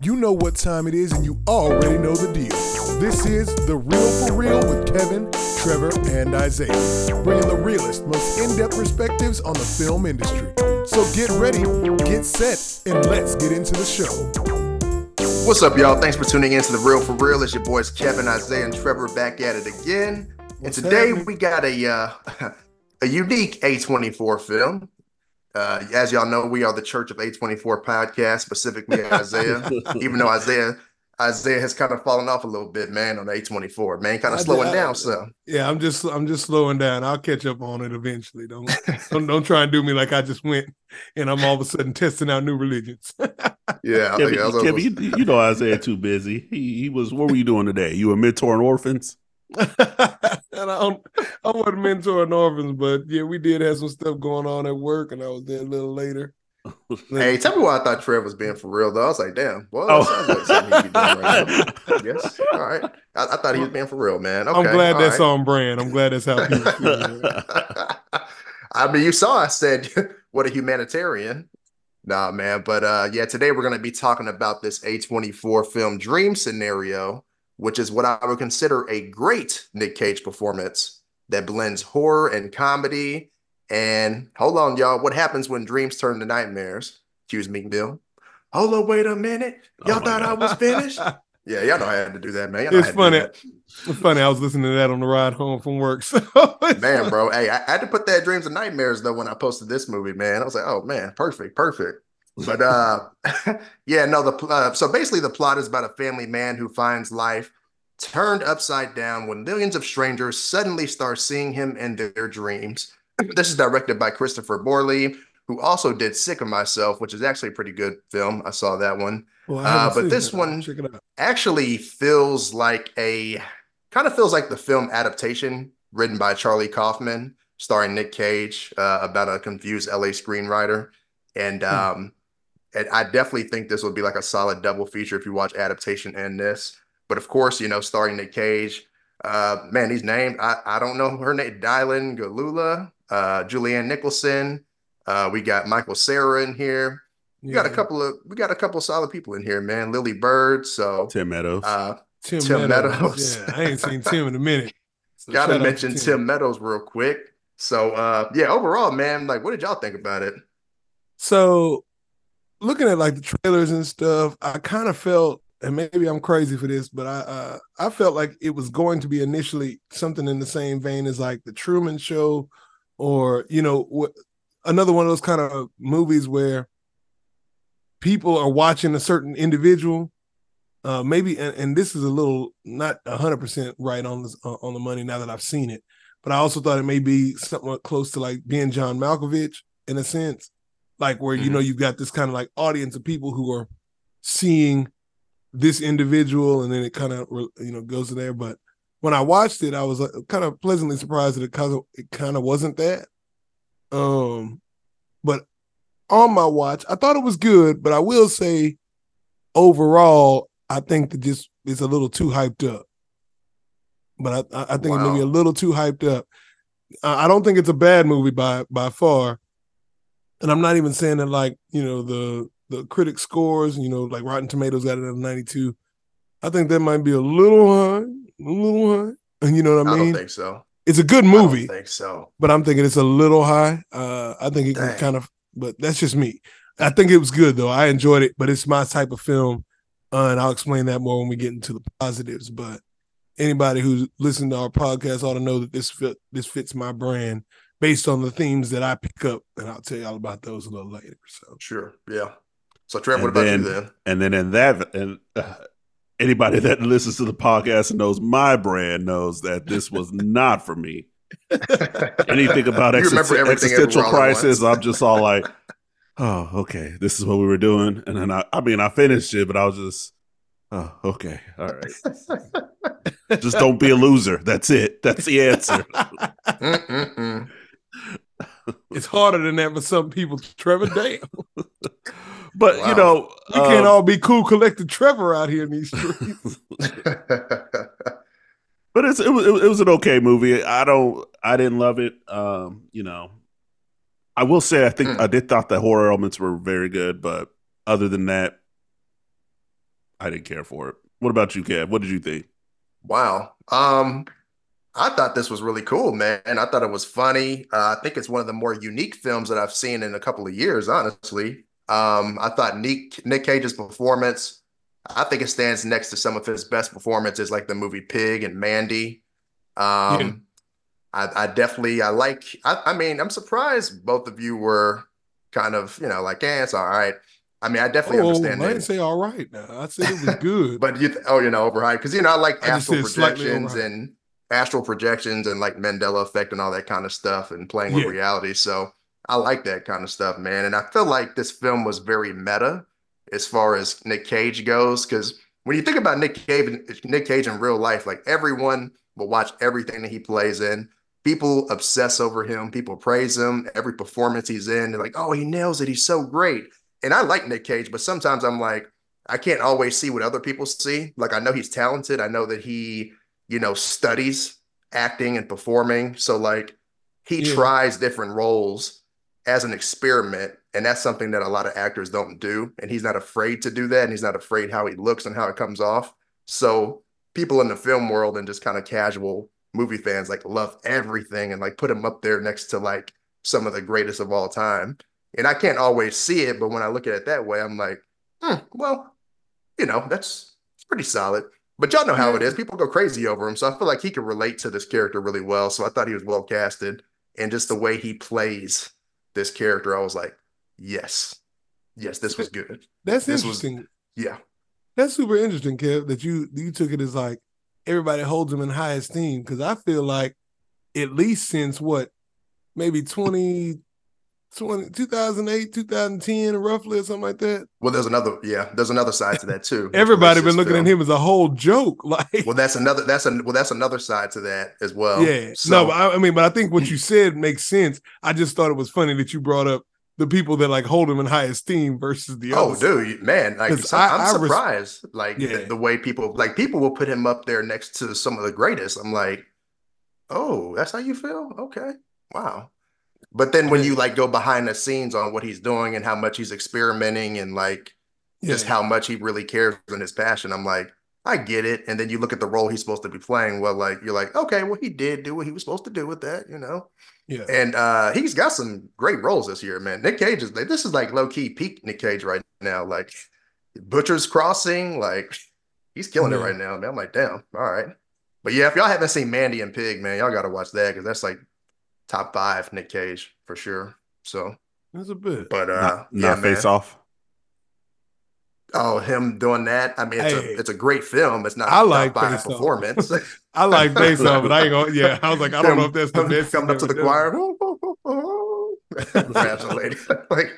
You know what time it is, and you already know the deal. This is The Real for Real with Kevin, Trevor, and Isaiah, bringing the realest, most in depth perspectives on the film industry. So get ready, get set, and let's get into the show. What's up, y'all? Thanks for tuning in to The Real for Real. It's your boys Kevin, Isaiah, and Trevor back at it again. And today happening? we got a uh, a unique A24 film. Uh, as y'all know, we are the Church of A24 podcast, specifically Isaiah. even though Isaiah Isaiah has kind of fallen off a little bit, man, on A24, man, kind I of slowing did- down. So Yeah, I'm just I'm just slowing down. I'll catch up on it eventually. Don't don't, don't try and do me like I just went and I'm all of a sudden testing out new religions. yeah, I Kevin, think I was, Kevin, you, you know Isaiah too busy. He he was. What were you doing today? You were mentoring orphans. and I don't, I wasn't mentoring orphans, but yeah, we did have some stuff going on at work, and I was there a little later. Hey, tell me why I thought Trev was being for real though. I was like, damn, well, Oh. that sounds like something he'd be doing right now. I. All right. I, I thought he was being for real, man. Okay. I'm glad that's right. on brand. I'm glad that's how people feel. I mean, you saw I said what a humanitarian. Nah, man. But uh yeah, today we're gonna be talking about this A24 film Dream Scenario, which is what I would consider a great Nick Cage performance that blends horror and comedy. And hold on, y'all. What happens when dreams turn to nightmares? Excuse me, Bill. Hold on, wait a minute. Oh y'all Oh thought I was finished? Yeah, y'all know I had to do that, man. Y'all It's had to do funny. It's funny. I was listening to that on the ride home from work. So Man, bro. Hey, I I had to put that dreams and nightmares though when I posted this movie, man. I was like, oh man, perfect, perfect. But uh yeah, no, the uh, so basically the plot is about a family man who finds life turned upside down when millions of strangers suddenly start seeing him in their dreams. This is directed by Kristoffer Borgli, who also did Sick of Myself, which is actually a pretty good film. I saw that one Well, Uh, but this one- check it out. actually feels like a kind of feels like the film adaptation written by Charlie Kaufman, starring Nick Cage, uh, about a confused LA screenwriter. And um, and I definitely think this would be like a solid double feature if you watch adaptation and this. But of course, you know, starring Nick Cage. Uh, man, these names I, I don't know her name. Dylan Gelula, uh, Julianne Nicholson. Uh, we got Michael Cera in here. We got a couple of we got a couple of solid people in here, man. Lily Bird. So Tim Meadows. uh, Tim, Tim Meadows. Meadows. Yeah, I ain't seen Tim in a minute. So gotta shout out to mention Tim. Meadows real quick. So uh yeah, overall, man, like what did y'all think about it? So, looking at like the trailers and stuff, I kind of felt, and maybe I'm crazy for this, but I uh, I felt like it was going to be initially something in the same vein as like the Truman Show, or you know, what another one of those kind of movies where people are watching a certain individual. Uh, maybe, and, and this is a little not hundred percent right on this, uh, on the money now that I've seen it, but I also thought it may be somewhat close to like being John Malkovich in a sense like where you know you've got this kind of like audience of people who are seeing this individual and then it kind of you know goes to there. But when i watched it i was uh, kind of pleasantly surprised that it kind of it kind of wasn't that. Um but on my watch i thought it was good but i will say overall i think that just it's a little too hyped up. But i i I think it may be a little too hyped up. I I don't think it's a bad movie by by far and I'm not even saying that like you know the the critic scores, you know, like Rotten Tomatoes got it at 92. I think that might be a little high, a little high. And you know what I mean? I don't think so. it's a good movie, think so. but I'm thinking it's a little high. Uh, I think it can kind of, but that's just me. I think it was good though. I enjoyed it, but it's my type of film, uh, and I'll explain that more when we get into the positives. But anybody who's listening to our podcast ought to know that this fit this fits my brand based on the themes that I pick up, and I'll tell you all about those a little later. So. Sure. Yeah. So Trev, what And about then- you then? and then in that, and uh, anybody that listens to the podcast and knows my brand knows that this was not for me. Anything about You remember existen- everything existential everywhere all at crisis. I'm just all like, oh, okay, this is what we were doing. And then I, I mean, I finished it, but I was just, oh, okay, all right. Just don't be a loser. That's it. That's the answer. It's harder than that for some people. Trevor, damn, But Wow. you know, we can't um, all be cool, collected Trevor out here in these streets. but it's it was it was an okay movie. I don't I didn't love it. Um, you know, I will say I think Hmm. I did thought the horror elements were very good, but other than that, I didn't care for it. What about you, Kev? What did you think? Wow. Um, I thought this was really cool, man. I thought it was funny. Uh, I think it's one of the more unique films that I've seen in a couple of years, honestly. Um, I thought Nick Nick Cage's performance, I think it stands next to some of his best performances, like the movie Pig and Mandy. Um, yeah. I, I, definitely I like. I, I, mean, I'm surprised both of you were kind of you know like, yeah, it's all right. I mean, I definitely oh, understand. I didn't say all right. Now I said it was good, but you th- oh, you know, overhyped because you know I like astral projections and astral projections and like Mandela effect and all that kind of stuff and playing yeah. with reality. So I like that kind of stuff, man. And I feel like this film was very meta as far as Nick Cage goes, because when you think about Nick Cage, Nick Cage in real life, like everyone will watch everything that he plays in. People obsess over him. People praise him. Every performance he's in, they're like, "Oh, he nails it. He's so great." And I like Nick Cage, but sometimes I'm like, I can't always see what other people see. Like I know he's talented. I know that he, you know, studies acting and performing. So like he yeah. tries different roles as an experiment. And that's something that a lot of actors don't do. And he's not afraid to do that. And he's not afraid how he looks and how it comes off. So people in the film world and just kind of casual movie fans like love everything and like put him up there next to like some of the greatest of all time. And I can't always see it, but when I look at it that way, I'm like, hmm, well, you know, that's pretty solid. But y'all know how it is. People go crazy over him. So I feel like he can relate to this character really well. So I thought he was well casted. And just the way he plays this character, I was like, yes, yes, this was good. That's this interesting. Was, yeah, that's super interesting, Kev. That you you took it as like everybody holds him in high esteem because I feel like at least since what maybe 20 20, 2008, 2010, roughly, or something like that. Well, there's another, yeah, there's another side to that too. Everybody been looking film. at um, him as a whole joke. Like, well, that's another, that's a, well, that's another side to that as well. Yeah, so, no, but I, I, mean, but I think what you said makes sense. I just thought it was funny that you brought up the people that like hold him in high esteem versus the oh, dude, man, like I, am surprised, res- like yeah. the, the way people, like people will put him up there next to some of the greatest. I'm like, oh, that's how you feel? Okay, wow. But then when you like go behind the scenes on what he's doing and how much he's experimenting and like yeah. just how much he really cares and his passion, I'm like, I get it. And then you look at the role he's supposed to be playing. Well, like you're like, okay, well, he did do what he was supposed to do with that, you know. Yeah. And uh he's got some great roles this year, man. Nick Cage is like this is like low key peak Nick Cage right now. Like Butcher's Crossing, like he's killing yeah. it right now, man. I'm like, damn, all right. But yeah, if y'all haven't seen Mandy and Pig, man, y'all gotta watch that because that's like top five Nick Cage for sure. So that's a bit, but uh, not, yeah, not face off. Oh, him doing that. I mean, it's hey, a it's a great film. It's not I like by performance. I like face off, but I ain't gonna. Yeah, I was like, I don't him, know if that's the best. Coming up to the choir, like,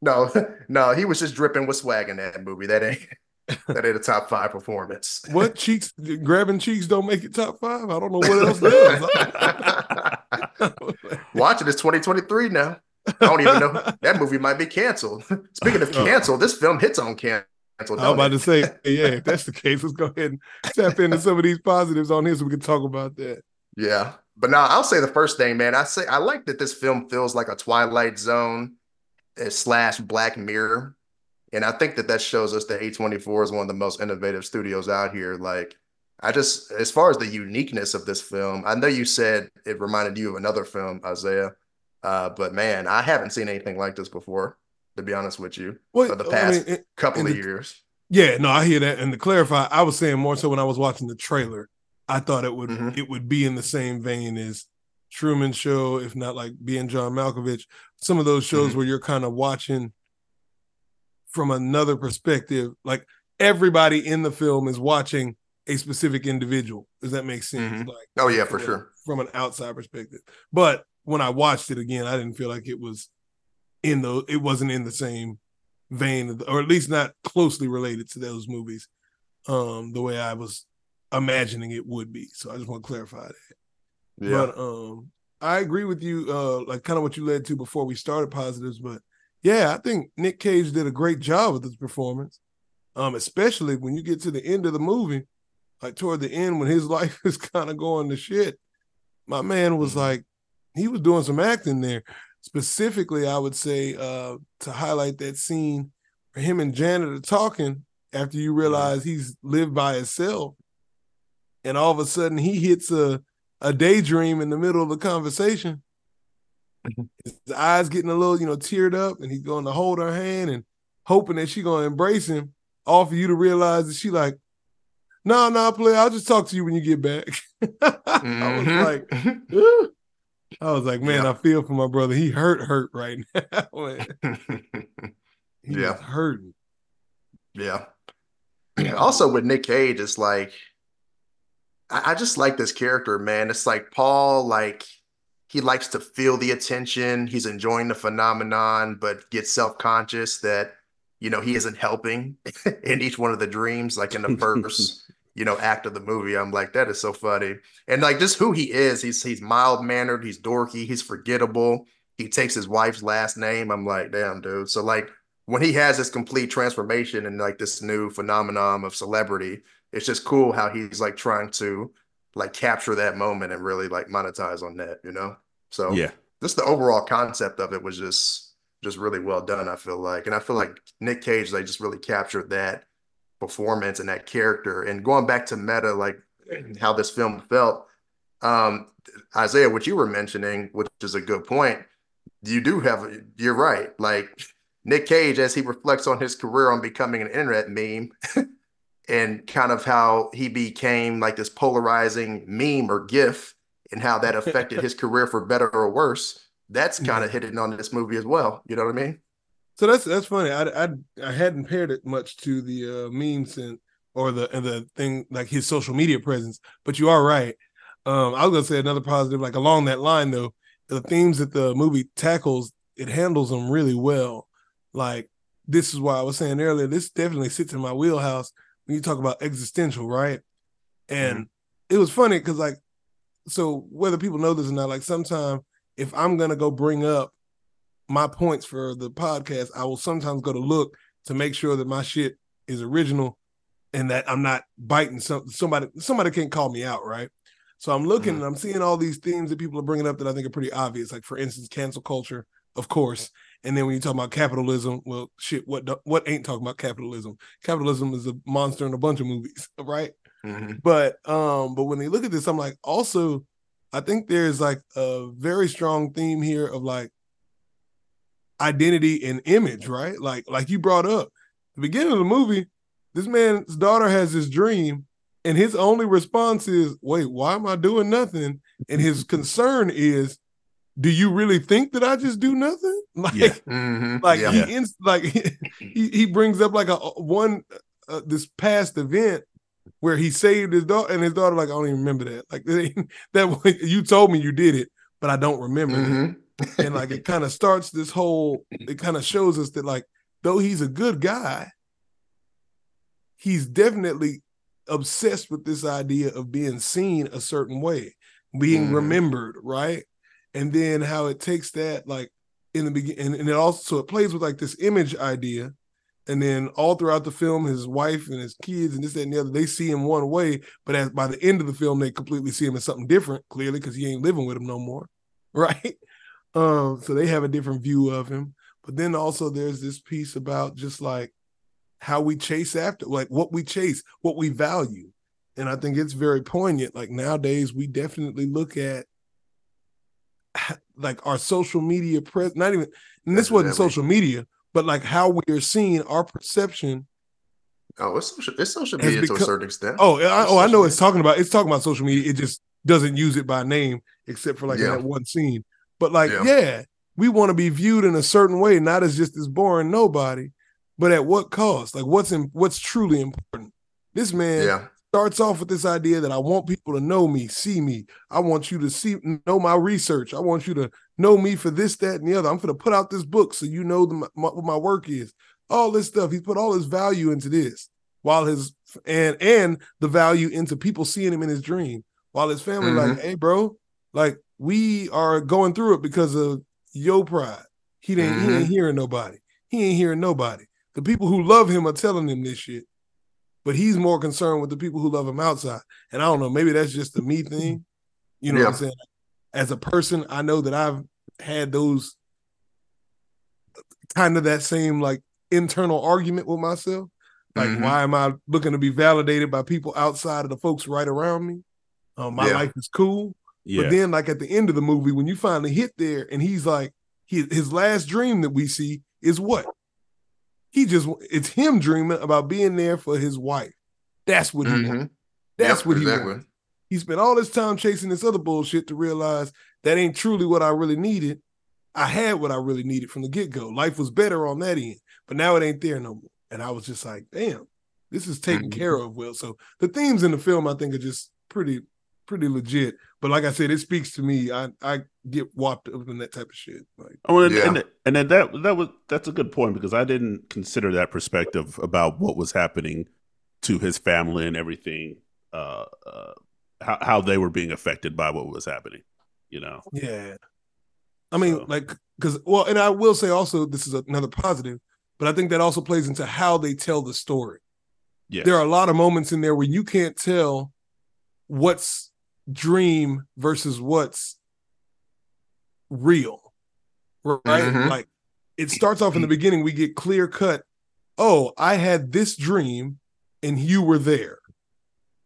no, no, he was just dripping with swag in that movie. That ain't that ain't a top five performance. What cheeks grabbing cheeks don't make it top five? I don't know what else does. Watch it. It's 2023 now. I don't even know. That movie might be canceled. Speaking of canceled, this film hits on cancel. I was about to say, yeah, if that's the case, let's go ahead and tap into some of these positives on here so we can talk about that. Yeah. But now I'll say the first thing, man. I say I like that this film feels like a Twilight Zone eh, slash Black Mirror and I think that that shows us that A24 is one of the most innovative studios out here. Like, I just, as far as the uniqueness of this film, I know you said it reminded you of another film, Isaiah, uh, but man, I haven't seen anything like this before, to be honest with you, well, for the past I mean, couple of the, years. Yeah, no, I hear that. And to clarify, I was saying more so when I was watching the trailer, I thought it would mm-hmm. it would be in the same vein as Truman Show, if not like being John Malkovich. Some of those shows mm-hmm. where you're kind of watching from another perspective. Like everybody in the film is watching a specific individual. Does that make sense? Mm-hmm. Like, oh yeah, for sure. From an outside perspective, but when I watched it again, I didn't feel like it was in the. It wasn't in the same vein, or at least not closely related to those movies, um, the way I was imagining it would be. So I just want to clarify that. Yeah. But um, I agree with you, uh, like kind of what you led to before we started positives, but yeah, I think Nick Cage did a great job with his performance. Um, especially when you get to the end of the movie, like toward the end when his life is kind of going to shit. My man was mm-hmm. like, he was doing some acting there. Specifically, I would say uh, to highlight that scene for him and Janet are talking after you realize he's lived by himself, and all of a sudden he hits a a daydream in the middle of the conversation. His eyes getting a little, you know, teared up, and he's going to hold her hand and hoping that she's gonna embrace him. All for you to realize that she like, no, no, play. I'll just talk to you when you get back. mm-hmm. I was mm-hmm. like, I was like, man, yeah. I feel for my brother. He hurt, hurt right now. He yeah, hurting. Yeah. Also, with Nick Cage, it's like I, I just like this character, man. It's like Paul, like he likes to feel the attention. He's enjoying the phenomenon, but gets self conscious that you know he isn't helping in each one of the dreams. Like in the first you know, act of the movie. I'm like, that is so funny. And like just who he is, he's he's mild mannered, he's dorky, he's forgettable. He takes his wife's last name. I'm like, damn, dude. So like when he has this complete transformation and like this new phenomenon of celebrity, it's just cool how he's like trying to like capture that moment and really like monetize on that, you know? So yeah, just the overall concept of it was just just really well done, I feel like. And I feel like Nick Cage, they just really captured that performance and that character. And going back to meta, like how this film felt, um, Isaiah, what you were mentioning, which is a good point, you do have, you're right. Like Nick Cage, as he reflects on his career on becoming an internet meme and kind of how he became like this polarizing meme or GIF and how that affected his career for better or worse, that's kind of hitting on this movie as well. You know what I mean? So that's that's funny. I I, I hadn't paired it much to the uh, memes and or the and the thing like his social media presence, but you are right. Um, I was gonna say another positive, like along that line though, the themes that the movie tackles, it handles them really well. Like this is why I was saying earlier, this definitely sits in my wheelhouse when you talk about existential, right? And mm-hmm. it was funny because like, so whether people know this or not, like sometimes if I'm gonna go bring up my points for the podcast, I will sometimes go to look to make sure that my shit is original and that I'm not biting some somebody somebody can't call me out, right? So I'm looking mm-hmm. and I'm seeing all these themes that people are bringing up that I think are pretty obvious. Like for instance, cancel culture, of course. And then when you talk about capitalism, well, shit, what what ain't talking about capitalism? Capitalism is a monster in a bunch of movies, right? Mm-hmm. But um, but when they look at this, I'm like, also, I think there's like a very strong theme here of like identity and image, right? Like like you brought up the beginning of the movie, this man's daughter has this dream, and his only response is, "Wait, why am I doing nothing?" And his concern is, "Do you really think that I just do nothing?" Like, yeah. mm-hmm. like yeah. he ins- like he he brings up like a one uh, this past event where he saved his daughter, and his daughter like I don't even remember that. Like that you told me you did it, but I don't remember. Mm-hmm and like it kind of starts this whole it kind of shows us that like though he's a good guy he's definitely obsessed with this idea of being seen a certain way being mm. remembered right and then how it takes that like in the beginning and it also so it plays with like this image idea and then all throughout the film his wife and his kids and this that, and the other they see him one way but as by the end of the film they completely see him as something different clearly because he ain't living with him no more right um, so they have a different view of him. But then also there's this piece about just like how we chase after, like what we chase, what we value. And I think it's very poignant. Like nowadays, we definitely look at like our social media press, not even, and this wasn't social media, but like how we are seeing our perception. Oh, it's social, it's social media become, to a certain extent. Oh, I, oh, I know media. it's talking about it's talking about social media. It just doesn't use it by name except for like yeah. that one scene. But like, yeah, yeah we want to be viewed in a certain way, not as just this boring nobody, but at what cost? Like, what's in, what's truly important? This man yeah. Starts off with this idea that I want people to know me, see me. I want you to see, know my research. I want you to know me for this, that, and the other. I'm going to put out this book so you know the, my, what my work is. All this stuff. He's put all his value into this, while his and and the value into people seeing him in his dream. While his family, mm-hmm. like, hey, bro, like we are going through it because of your pride. He ain't mm-hmm. he ain't hearing nobody. He ain't hearing nobody. The people who love him are telling him this shit, but he's more concerned with the people who love him outside. And I don't know, maybe that's just the me thing. You know yeah. what I'm saying? As a person, I know that I've had those kind of that same like internal argument with myself. Like, Mhm. why am I looking to be validated by people outside of the folks right around me? Um, my Yeah. life is cool. Yeah. But then, like at the end of the movie, when you finally hit there, and he's like, he, his last dream that we see is what? He just it's him dreaming about being there for his wife. That's what he Mhm. wants. That's Yep, what he exactly. wants. He spent all this time chasing this other bullshit to realize that ain't truly what I really needed. I had what I really needed from the get go. Life was better on that end, but now it ain't there no more. And I was just like, damn, this is taken Mhm. care of well. So the themes in the film, I think, are just pretty, pretty legit. But like I said, it speaks to me. I I get whopped up in that type of shit. Like, Oh, and, Yeah. and, and then that that was that's a good point because I didn't consider that perspective about what was happening to his family and everything, uh, uh, how how they were being affected by what was happening. You know, yeah. I mean, So- like, because well, and I will say also, this is another positive, but I think that also plays into how they tell the story. yeah, there are a lot of moments in there where you can't tell what's dream versus what's real right Mhm. like it starts off in the beginning we get clear cut oh i had this dream and you were there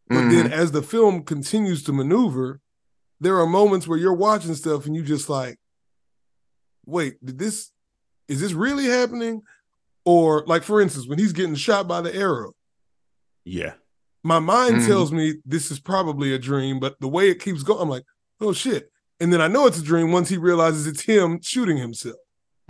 but then Mhm. as the film continues to maneuver there are moments where you're watching stuff and you just like wait did this is this really happening or like for instance when he's getting shot by the arrow yeah, my mind Mhm. tells me this is probably a dream, but the way it keeps going, I'm like, oh shit. And then I know it's a dream once he realizes it's him shooting himself,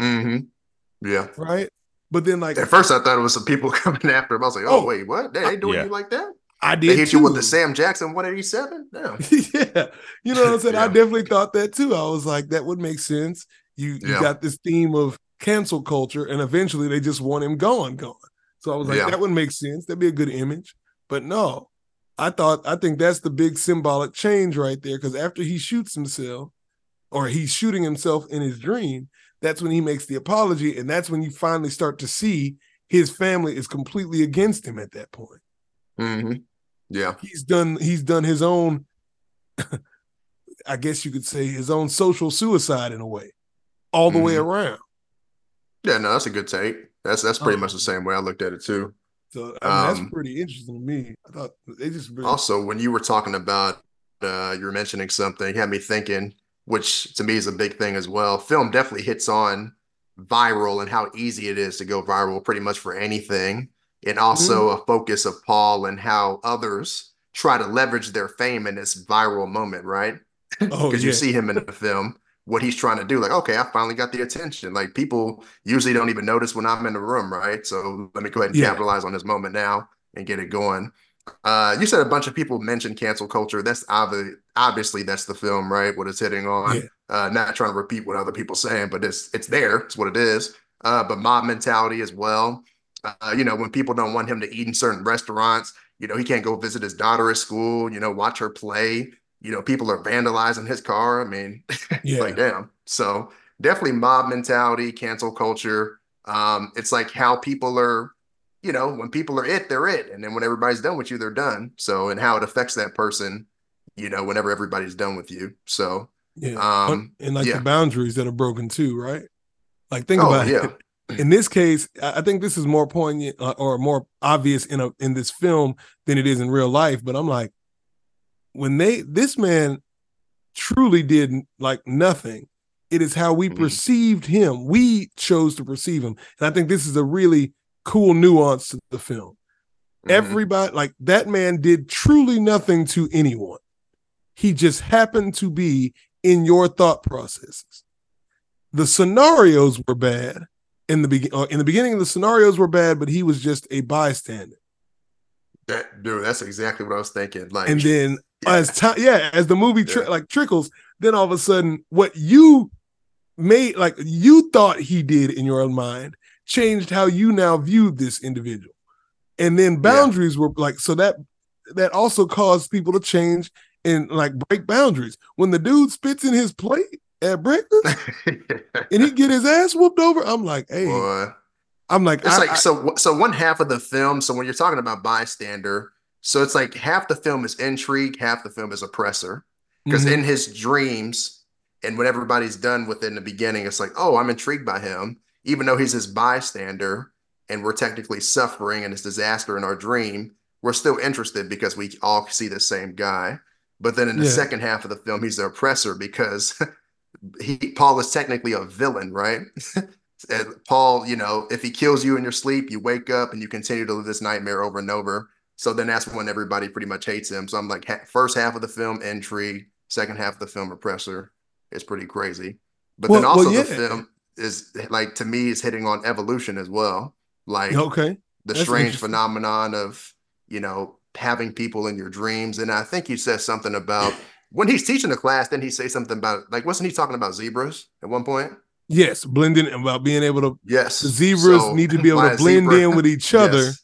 Mm-hmm. Yeah. right? But then, like, At first, I thought it was some people coming after him. I was like, "Oh, Oh, wait, what? They ain't doing yeah. you like that? I did. They did hit too. you with the Sam Jackson 187? No. yeah, you know what I'm saying. I definitely thought that too. I was like, that would make sense. You you Yeah. got this theme of cancel culture, and eventually they just want him gone, gone. So I was like, Yeah. that would make sense. That'd be a good image. But no, I thought I think that's the big symbolic change right there. Because after he shoots himself, or he's shooting himself in his dream, that's when he makes the apology, and that's when you finally start to see his family is completely against him at that point hmm Yeah. he's done he's done his own i guess you could say his own social suicide in a way all the way Mhm. around Yeah, no, that's a good take. That's that's pretty Oh. much the same way I looked at it too. So I mean, that's Um, pretty interesting to me i thought they just really, Also, when you were talking about uh you were mentioning something, had me thinking, which to me is a big thing as well. Film definitely hits on viral and how easy it is to go viral pretty much for anything. And also Mm-hmm. a focus of Paul and how others try to leverage their fame in this viral moment, right? oh because yeah you see him in the film what he's trying to do. Like okay i finally got the attention. Like people usually don't even notice when i'm in the room right? So let me go ahead and Yeah. capitalize on this moment now and get it going. Uh you said a bunch of people mentioned cancel culture. That's obvi- obviously that's the film right? What it's hitting on. Yeah. uh not trying to repeat what other people saying but it's it's there. It's what it is. Uh but mob mentality as well. Uh, you know when people don't want him to eat in certain restaurants you know he can't go visit his daughter at school you know watch her play you know, people are vandalizing his car. I mean, yeah like damn. So definitely mob mentality, cancel culture. Um, it's like how people are, you know, when people are it, they're it. And then when everybody's done with you, they're done. So and how it affects that person, you know, whenever everybody's done with you. So yeah um, and like yeah. the boundaries that are broken too right like think oh about yeah. it in this case i think this is more poignant uh, or more obvious in a in this film than it is in real life but i'm like when they this man truly did like nothing it is how we Mhm. perceived him we chose to perceive him and i think this is a really cool nuance to the film Mhm. everybody like that man did truly nothing to anyone he just happened to be in your thought processes the scenarios were bad in the begin uh, in the beginning the scenarios were bad but he was just a bystander that dude, that's exactly what I was thinking. Like and then. As time yeah as the movie tri- Yeah. like trickles then all of a sudden what you made like you thought he did in your own mind changed how you now viewed this individual and then boundaries were like so that that also caused people to change and like break boundaries when the dude spits in his plate at breakfast and he get his ass whooped over i'm like hey Boy. i'm like It's I- like I- so so one half of the film. So when you're talking about bystander, so it's like half the film is intrigue, half the film is oppressor. Because Mhm. in his dreams, and when everybody's done with it in the beginning, it's like, oh, I'm intrigued by him, even though he's his bystander. and we're technically suffering and it's disaster in our dream, we're still interested because we all see the same guy. But then in the Yeah. second half of the film, he's the oppressor because he Paul is technically a villain, right? And Paul, you know, if he kills you in your sleep, you wake up and you continue to live this nightmare over and over. So then that's when everybody pretty much hates him. So I'm like, ha- first half of the film, intrigue. Second half of the film, oppressor. It's pretty crazy. But then Well- well, also yeah. the film is like to me is hitting on evolution as well. Like Okay. the That's strange phenomenon of you know having people in your dreams and i think he says something about when he's teaching the class then he say something about like wasn't he talking about zebras at one point Yes, blending about being able to yes zebras So, need to be able to blend zebra- in with each other yes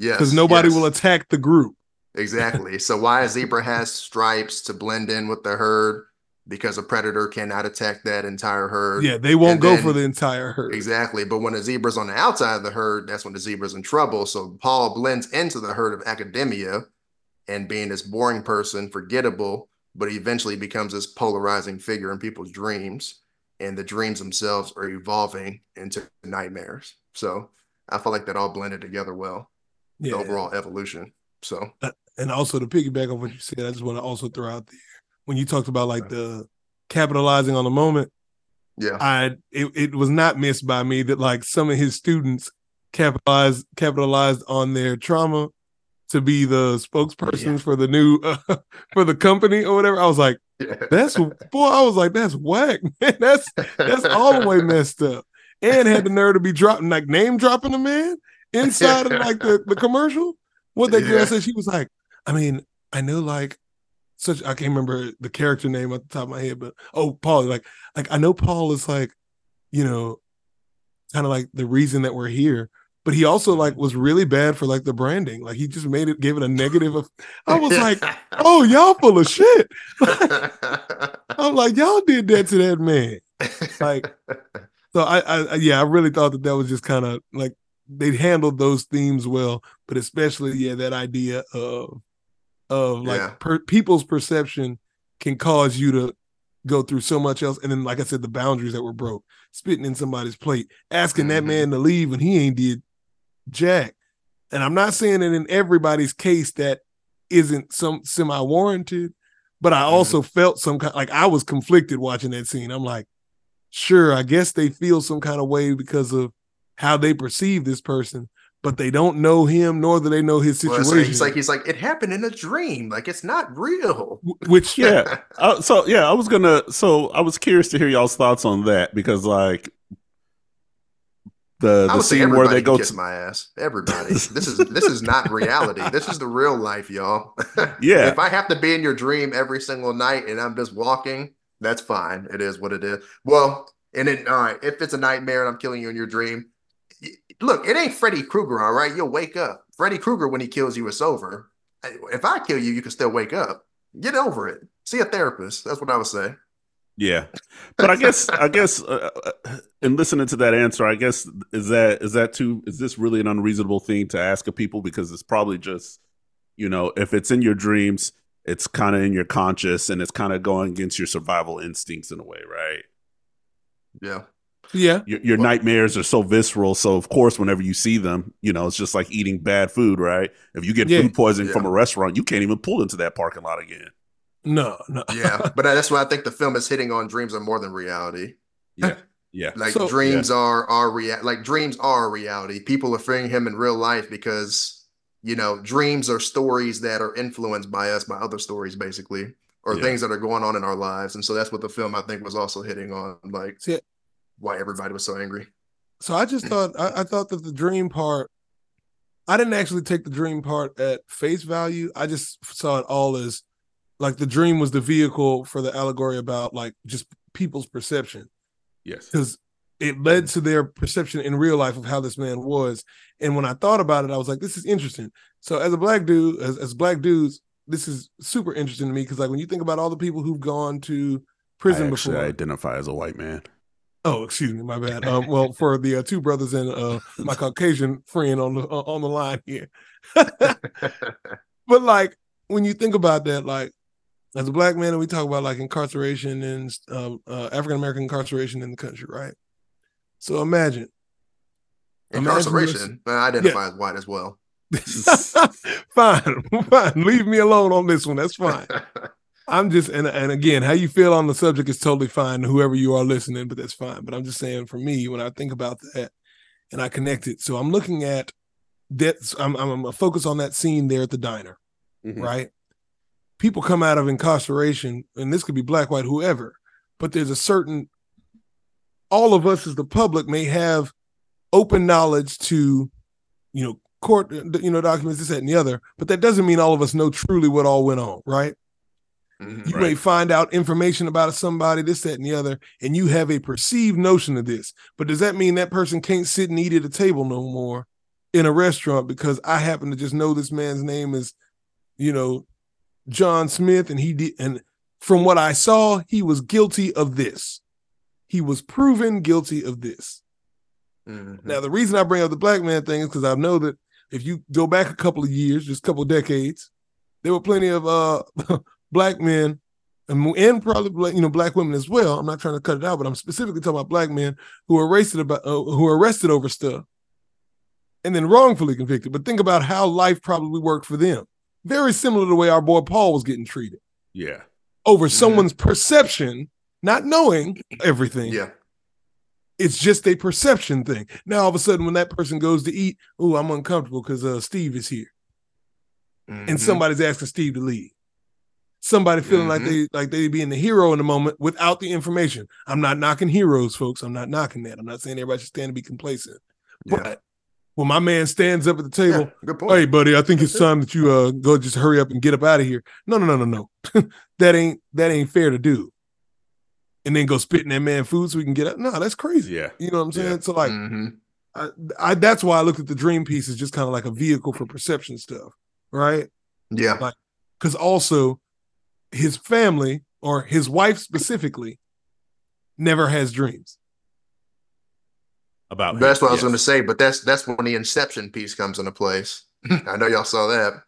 yes because nobody yes. will attack the group. exactly so why a zebra has stripes to blend in with the herd because a predator cannot attack that entire herd Yeah, they won't And go then- for the entire herd. Exactly. But when the zebra's on the outside of the herd, that's when the zebra's in trouble. So Paul blends into the herd of academia and being this boring person, forgettable, but he eventually becomes this polarizing figure in people's dreams. And the dreams themselves are evolving into nightmares. So I felt like that all blended together well, Yeah. the overall evolution. So and also to piggyback on what you said, I just want to also throw out there when you talked about like the capitalizing on the moment. yeah. I it, it was not missed by me that like some of his students capitalized capitalized on their trauma to be the spokespersons for the new uh, for the company or whatever. I was like, that's boy, I was like, that's whack, man. That's that's all the way messed up. And had the nerve to be dropping like name dropping the man inside of like the, the commercial. What that girl Yeah. said, she was like, I mean, I knew like such I can't remember the character name at the top of my head, but oh Paul, like like I know Paul is like, you know, kind of like the reason that we're here. But he also like was really bad for like the branding. Like he just made it gave it a negative. Of, I was like, oh y'all full of shit. I'm like y'all did that to that man. like- So I, I I- yeah, I really thought that that was just kind of like they handled those themes well, but especially yeah, that idea of of like Yeah. per, people's perception can cause you to go through so much else, and then like I said, the boundaries that were broke, spitting in somebody's plate, asking that Mhm. man to leave when he ain't did jack. And I'm not saying that in everybody's case that isn't some semi warranted, but I also felt some kind like I was conflicted watching that scene. I'm like, sure, I guess they feel some kind of way because of how they perceive this person, but they don't know him nor do they know his Well, situation. he's like, he's like, it happened in a dream. Like it's not real. Which Yeah. Uh, so yeah, I was gonna. So I was curious to hear y'all's thoughts on that because like the the scene where they go kiss to my ass. Everybody. This is this is not reality. This is the real life, y'all. Yeah. If I have to be in your dream every single night and I'm just walking, that's fine. It is what it is. Well, and then all right, if it's a nightmare and I'm killing you in your dream, look, it ain't Freddy Krueger, all right? You'll wake up. Freddy Krueger, when he kills you, it's over. If I kill you, you can still wake up. Get over it. See a therapist. That's what I would say. Yeah, but I guess I guess uh, uh, in listening to that answer, I guess is that is that too is this really an unreasonable thing to ask of people because it's probably just you know if it's in your dreams, it's kind of in your conscious and it's kind of going against your survival instincts in a way, right? Yeah. Yeah, Your, your Well- nightmares are so visceral, so of course, whenever you see them, you know it's just like eating bad food, right? If you get Yeah. food poisoning Yeah. from a restaurant, you can't even pull into that parking lot again. no, no, Yeah. but that's why I think the film is hitting on dreams are more than reality. Yeah, yeah, Like So- dreams are are rea- like dreams are a reality. People are fearing him in real life because you know dreams are stories that are influenced by us by other stories basically or Yeah. things that are going on in our lives. And so that's what the film I think was also hitting on like See, why everybody was so angry. So I just thought I, I thought that the dream part, I didn't actually take the dream part at face value. I just saw it all as like the dream was the vehicle for the allegory about like just people's perception yes, because it led to their perception in real life of how this man was. And when I thought about it, I was like, this is interesting. So as a black dude, as, as black dudes, this is super interesting to me because like when you think about all the people who've gone to prison I actually before. identify as a white man. Oh, excuse me, my bad. Um, well, for the uh, two brothers and uh, my Caucasian friend on the uh, on the line here, but like when you think about that, like as a black man, and we talk about like incarceration and um, uh, African American incarceration in the country, right? So imagine Incarceration. I identify yeah. as white as well. fine, fine. Leave me alone on this one. That's fine. I'm just and and again, how you feel on the subject is totally fine. Whoever you are listening, but that's fine. But I'm just saying, for me, when I think about that, and I connect it, so I'm looking at that. I'm I'm a focus on that scene there at the diner, mm-hmm. right? People come out of incarceration, and this could be black, white, whoever, but there's a certain. All of us as the public may have open knowledge to, you know, court, you know, documents, this, that, and the other, but that doesn't mean all of us know truly what all went on, right? Mm-hmm, you right. may find out information about somebody, this, that, and the other, and you have a perceived notion of this. But does that mean that person can't sit and eat at a table no more in a restaurant because I happen to just know this man's name is, you know, John Smith, and he did, and from what I saw, he was guilty of this. He was proven guilty of this. Mm-hmm. Now, the reason I bring up the black man thing is because I know that if you go back a couple of years, just a couple of decades, there were plenty of uh black men and, and probably you know black women as well. I'm not trying to cut it out, but I'm specifically talking about black men who are arrested about uh, who are arrested over stuff and then wrongfully convicted. But think about how life probably worked for them. Very similar to the way our boy Paul was getting treated. Yeah. Over mm-hmm. someone's perception, not knowing everything. Yeah. It's just a perception thing. Now all of a sudden, when that person goes to eat, oh, I'm uncomfortable because uh, Steve is here, mm-hmm. and somebody's asking Steve to leave somebody feeling mm-hmm. like they like they being the hero in the moment without the information. I'm not knocking heroes, folks. I'm not knocking that. I'm not saying everybody should stand and be complacent. Yeah. But when my man stands up at the table, yeah, hey buddy, I think it's time that you uh go just hurry up and get up out of here. No, no, no, no, no. that ain't that ain't fair to do. And then go spit in that man food so we can get up. No, that's crazy. Yeah. You know what I'm saying? Yeah. So like mm-hmm. I, I that's why I looked at the dream piece as just kind of like a vehicle for perception stuff. Right. Yeah. Like because also his family or his wife specifically never has dreams. About him. that's what yes. I was going to say but that's that's when the inception piece comes into place. I know y'all saw that.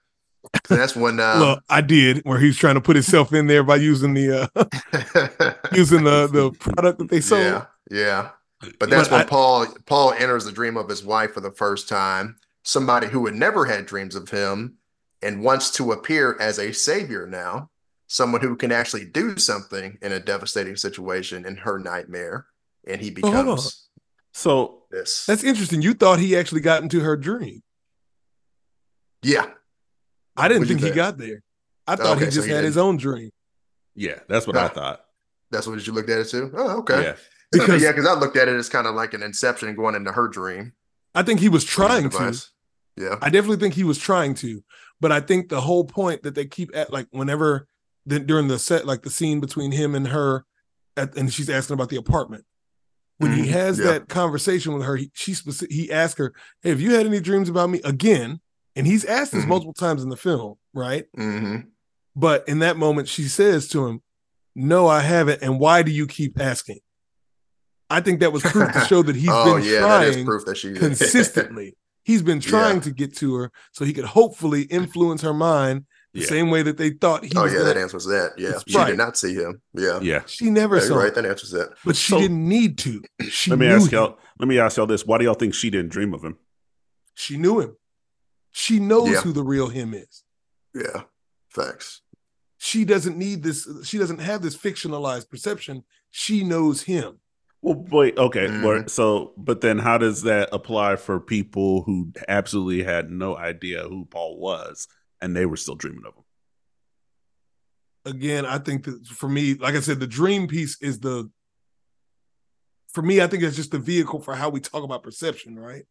That's when uh well I did where he's trying to put himself in there by using the uh using the the product that they sold. yeah yeah. But that's but when I, Paul Paul enters the dream of his wife for the first time somebody who had never had dreams of him and wants to appear as a savior now someone who can actually do something in a devastating situation in her nightmare, and he oh, becomes. Oh, so this. That's interesting. You thought he actually got into her dream. Yeah. I didn't think he got there. I thought okay, he just so he had didn't. his own dream. Yeah, that's what I thought. That's what you looked at it too. Oh, okay. Yeah, because yeah, because I looked at it as kind of like an inception going into her dream. I think he was trying to. Yeah, I definitely think he was trying to, but I think the whole point that they keep at like whenever then during the set, like the scene between him and her, at, and she's asking about the apartment. When mm-hmm. he has yeah. that conversation with her, he she he asked her, "Hey, have you had any dreams about me?" Again, and he's asked this mm-hmm. multiple times in the film, right? Mm-hmm. But in that moment, she says to him, "No, I haven't." And why do you keep asking? I think that was proof to show that he's oh, been yeah, trying proof that she consistently. he's been trying yeah. to get to her so he could hopefully influence her mind yeah. same way that they thought he. Oh yeah, that answers that. Yeah, she right. did not see him. Yeah, yeah, she never yeah, saw. Right, that answers that. But she so, didn't need to. She let me ask him. y'all. Let me ask y'all this: Why do y'all think she didn't dream of him? She knew him. She knows yeah. who the real him is. Yeah, facts. She doesn't need this. She doesn't have this fictionalized perception. She knows him. Well, wait, okay. Mm. So, but then how does that apply for people who absolutely had no idea who Paul was? And they were still dreaming of him. Again, I think that for me, like I said, the dream piece is the for me, I think it's just the vehicle for how we talk about perception, right?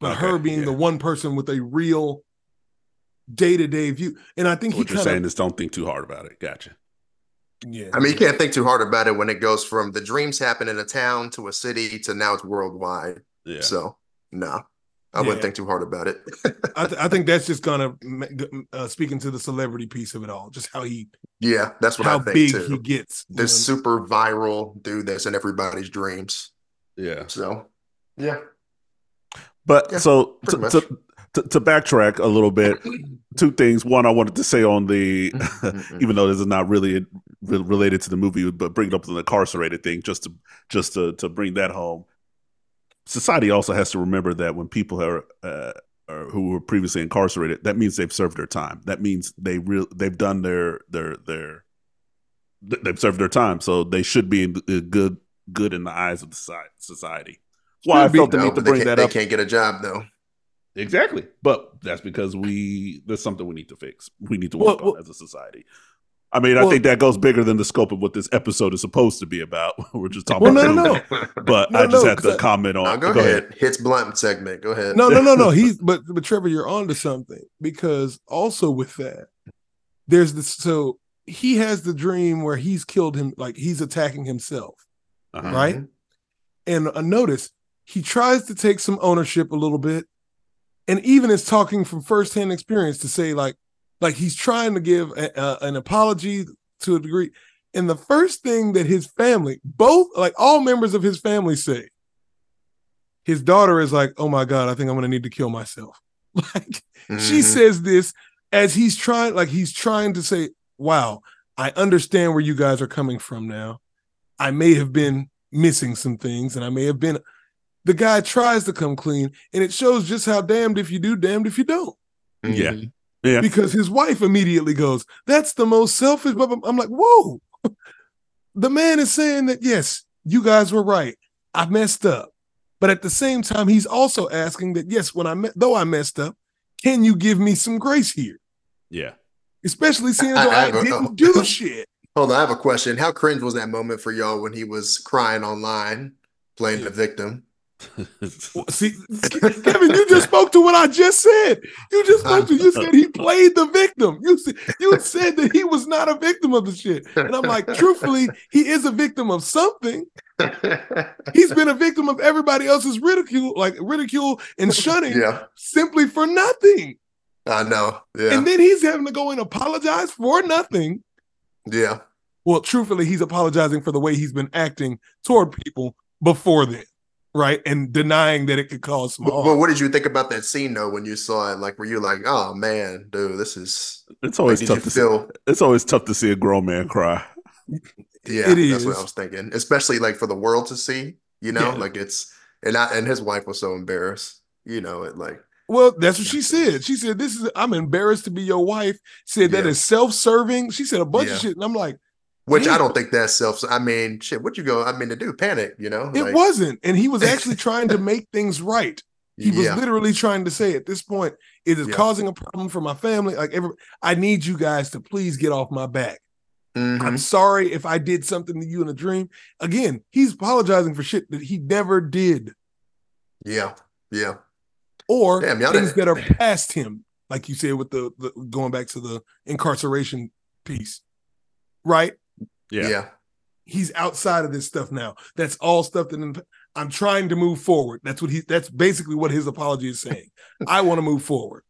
But okay, her being yeah. the one person with a real day to day view, and I think so what you're saying is don't think too hard about it. Gotcha. Yeah, I mean, you can't think too hard about it when it goes from the dreams happen in a town to a city to now it's worldwide. Yeah. So no, I yeah. wouldn't think too hard about it. I, th- I, think that's just gonna uh, speaking to the celebrity piece of it all, just how he. Yeah, that's what how I think big too. he gets. This know? super viral dude that's in everybody's dreams. Yeah. So, yeah. But yeah, so to, to, to, to, backtrack a little bit, two things. One, I wanted to say on the, mm, mm, mm. even though this is not really related to the movie, but bring it up to the incarcerated thing, just to just to to bring that home society also has to remember that when people are, uh, are who were previously incarcerated, that means they've served their time. That means they real they've done their their their they've served their time, so they should be good good in the eyes of the society. Why I felt the need to bring that up. They can't get a job though. Exactly, but that's because we there's something we need to fix. We need to work well, on as a society. I mean, well, I think that goes bigger than the scope of what this episode is supposed to be about. We're just talking well, about, no, no, no. but no, I just no, have to I, comment on. No, go, go ahead. ahead. Hits blunt segment. Go ahead. No, no, no, no. He's but but Trevor, you're on to something because also with that, there's this. So he has the dream where he's killed him, like he's attacking himself, uh-huh. right? And uh, notice he tries to take some ownership a little bit, and even is talking from firsthand experience to say like like he's trying to give a, a, an apology to a degree and the first thing that his family both like all members of his family say his daughter is like oh my god i think i'm going to need to kill myself like mm-hmm. she says this as he's trying like he's trying to say wow i understand where you guys are coming from now i may have been missing some things and i may have been the guy tries to come clean, and it shows just how damned if you do, damned if you don't. Yeah. Yeah. Because his wife immediately goes, That's the most selfish. I'm like, Whoa. the man is saying that, yes, you guys were right. I messed up. But at the same time, he's also asking that, yes, when I met, though I messed up, can you give me some grace here? Yeah. Especially seeing though I, I, I didn't do shit. Hold on, I have a question. How cringe was that moment for y'all when he was crying online, playing the victim? See, Kevin, you just spoke to what I just said. You just spoke to you said he played the victim. You said you said that he was not a victim of the shit, and I'm like, truthfully, he is a victim of something. He's been a victim of everybody else's ridicule, like ridicule and shunning, yeah. simply for nothing. I know. Yeah. And then he's having to go and apologize for nothing. Yeah. Well, truthfully, he's apologizing for the way he's been acting toward people before then right? And denying that it could cause some harm. But what did you think about that scene though when you saw it? Like, were you like, "Oh man, dude, this is"? It's always like, tough to feel... see. It's always tough to see a grown man cry. Yeah, it that's is. what I was thinking. Especially like for the world to see. You know, yeah. like it's and I and his wife was so embarrassed. You know, it like. Well, that's what she said. She said, "This is I'm embarrassed to be your wife." Said that yeah. is self-serving. She said a bunch yeah. of shit, and I'm like, which I don't think that's self. I mean, shit. What you go? I mean, to do panic. You know, it like... wasn't, and he was actually trying to make things right. He was yeah. literally trying to say, at this point, it is yeah. causing a problem for my family. Like, every, I need you guys to please get off my back. Mm-hmm. I'm sorry if I did something to you in a dream. Again, he's apologizing for shit that he never did. Yeah, yeah. Or Damn, things that are past him, like you said with the, the going back to the incarceration piece, right? Yeah. yeah. He's outside of this stuff now. That's all stuff that I'm trying to move forward. That's what he that's basically what his apology is saying. I want to move forward.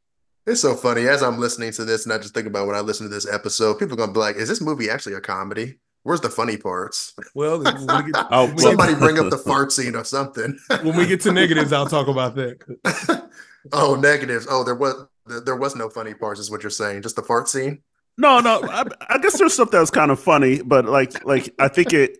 It's so funny as I'm listening to this and I just think about when I listen to this episode, people are gonna be like, is this movie actually a comedy? Where's the funny parts? Well, we get, oh, somebody bring up the fart scene or something. when we get to negatives, I'll talk about that. oh, negatives. Oh, there was there was no funny parts, is what you're saying. Just the fart scene. No, no. I, I, guess there's stuff that was kind of funny, but like, like I think it,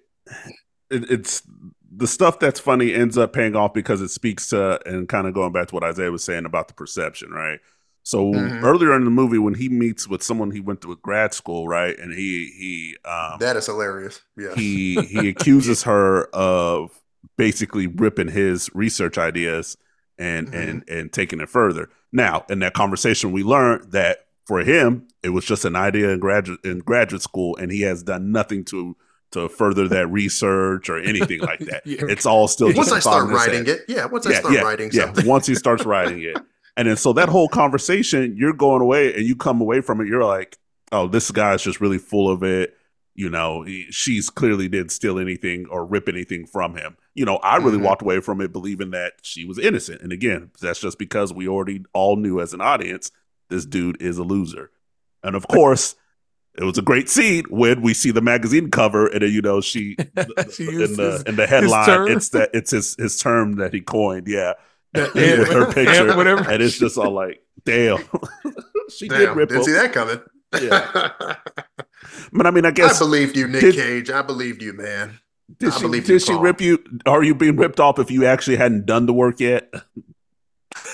it, it's the stuff that's funny ends up paying off because it speaks to and kind of going back to what Isaiah was saying about the perception, right? So mm-hmm. earlier in the movie, when he meets with someone he went to grad school, right, and he he um, that is hilarious. Yeah, he he accuses her of basically ripping his research ideas and mm-hmm. and and taking it further. Now, in that conversation, we learned that for him, it was just an idea in graduate in graduate school, and he has done nothing to to further that research or anything like that. yeah. It's all still once I start writing it. Yeah, once yeah, I start yeah, writing yeah. something. once he starts writing it, and then so that whole conversation, you're going away, and you come away from it, you're like, oh, this guy's just really full of it. You know, he, she's clearly didn't steal anything or rip anything from him. You know, I really mm-hmm. walked away from it believing that she was innocent. And again, that's just because we already all knew as an audience this dude is a loser. And of course, it was a great scene when we see the magazine cover and then, you know she, she in the in the headline it's that it's his his term that he coined yeah. And, with her picture. whatever. And it's just all like damn. She damn, did rip didn't see that coming. Yeah. But I mean I guess I believed you Nick did, Cage. I believed you man. Did I she believe did you, she Paul. rip you? Are you being ripped off if you actually hadn't done the work yet?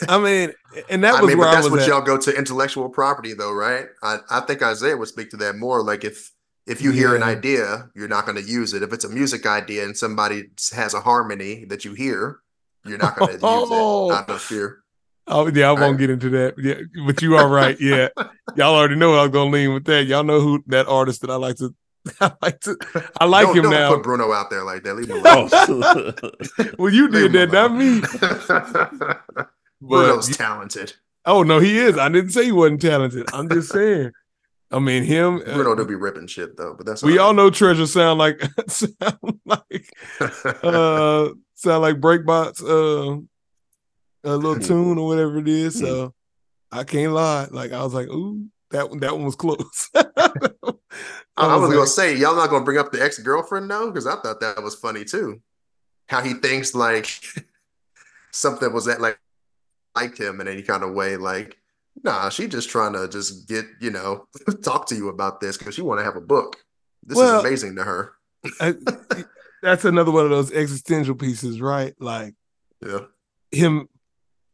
I mean, and that was I was mean, where but I that's was what at. y'all go to intellectual property, though, right? I, I think Isaiah would speak to that more. Like if if you hear an idea, you're not going to use it. If it's a music idea and somebody has a harmony that you hear, you're not going to use Oh. it out of fear. Oh yeah, I won't Right. get into that. Yeah, but you are right. Yeah, y'all already know I was gonna lean with that. Y'all know who that artist that I like to. I like to. I like don't, him don't now. put Bruno out there like that. Leave him alone. Oh. well, you Leave did him that, not me. Alone. But Bruno's talented. oh no, he is. I didn't say he wasn't talented. I'm just saying. I mean, him. uh, Bruno do be ripping shit though, but that's we all all know Treasure sound like sound like uh sound like Breakbot uh a little Hmm. tune or whatever it is. So I can't lie. Like I was like, ooh, that one that one was close. I, I was like, gonna say, y'all not gonna bring up the ex girlfriend though, because I thought that was funny too. How he thinks like something was that like liked him in any kind of way, like, nah, she just trying to just get you know talk to you about this because she want to have a book. This Well- is amazing to her. I- that's another one of those existential pieces, right? Like Yeah, him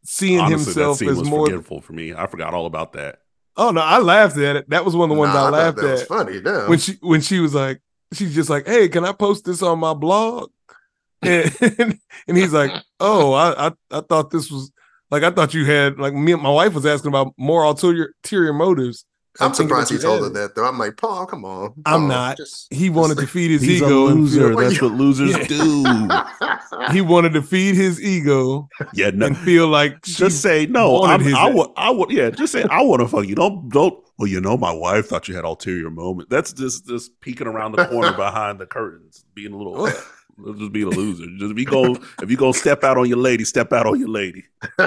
seeing Honestly, that himself scene as was more. forgetful for me. I forgot all about that. Oh no, I laughed at it. That was one of the ones Nah, I laughed that was at funny. Damn. when she when she was like, she's just like, "Hey, can I post this on my blog?" And, and he's like, "Oh, I, I I thought this was like I thought you had like me. and My wife was asking about more ulterior, ulterior motives. I'm thinking surprised he told her that though. I'm like, Paul, come on. I'm not. just- He wanted to feed his He's ego. and loser. feel- That's what losers Yeah. do. he wanted to feed his ego Yeah, no, and feel like she just say no. I'm, I ass. would. I would. Yeah, just say I want to fuck you. Don't. Don't. Well, you know, my wife thought you had ulterior moment. That's just just peeking around the corner behind the curtains, being a little. Just be a loser. Just if you go, if you go step out on your lady, step out on your lady.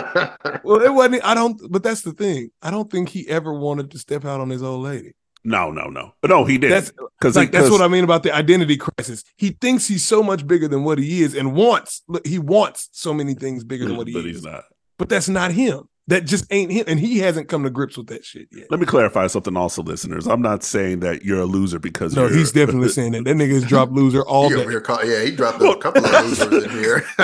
Well, it wasn't. I don't. But that's the thing. I don't think he ever wanted to step out on his old lady. No, no, no, no. He did That's because like that's what I mean about the identity crisis. He thinks he's so much bigger than what he is, and wants. Look, he wants so many things bigger than what he but is. he's not. But that's not him. That just ain't him, and he hasn't come to grips with that shit yet. Let me clarify something, also, listeners. I'm not saying that you're a loser because No, you're, he's definitely saying that. That nigga has dropped loser all He over day. here yeah, he dropped a couple of losers in here.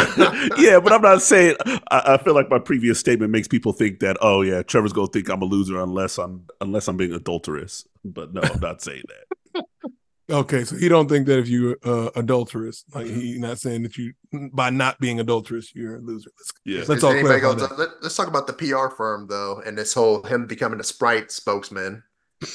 yeah, but I'm not saying. I, I feel like my previous statement makes people think that, oh yeah, Trevor's gonna think I'm a loser unless I'm unless I'm being adulterous. But no, I'm not saying that. Okay, so he don't think that if you're uh, adulterous, like he not saying that you by not being adulterous you're a loser. Let's Yeah, let's Is all anybody clarify goes, that. let, us talk about the PR firm though, and this whole him becoming a Sprite spokesman.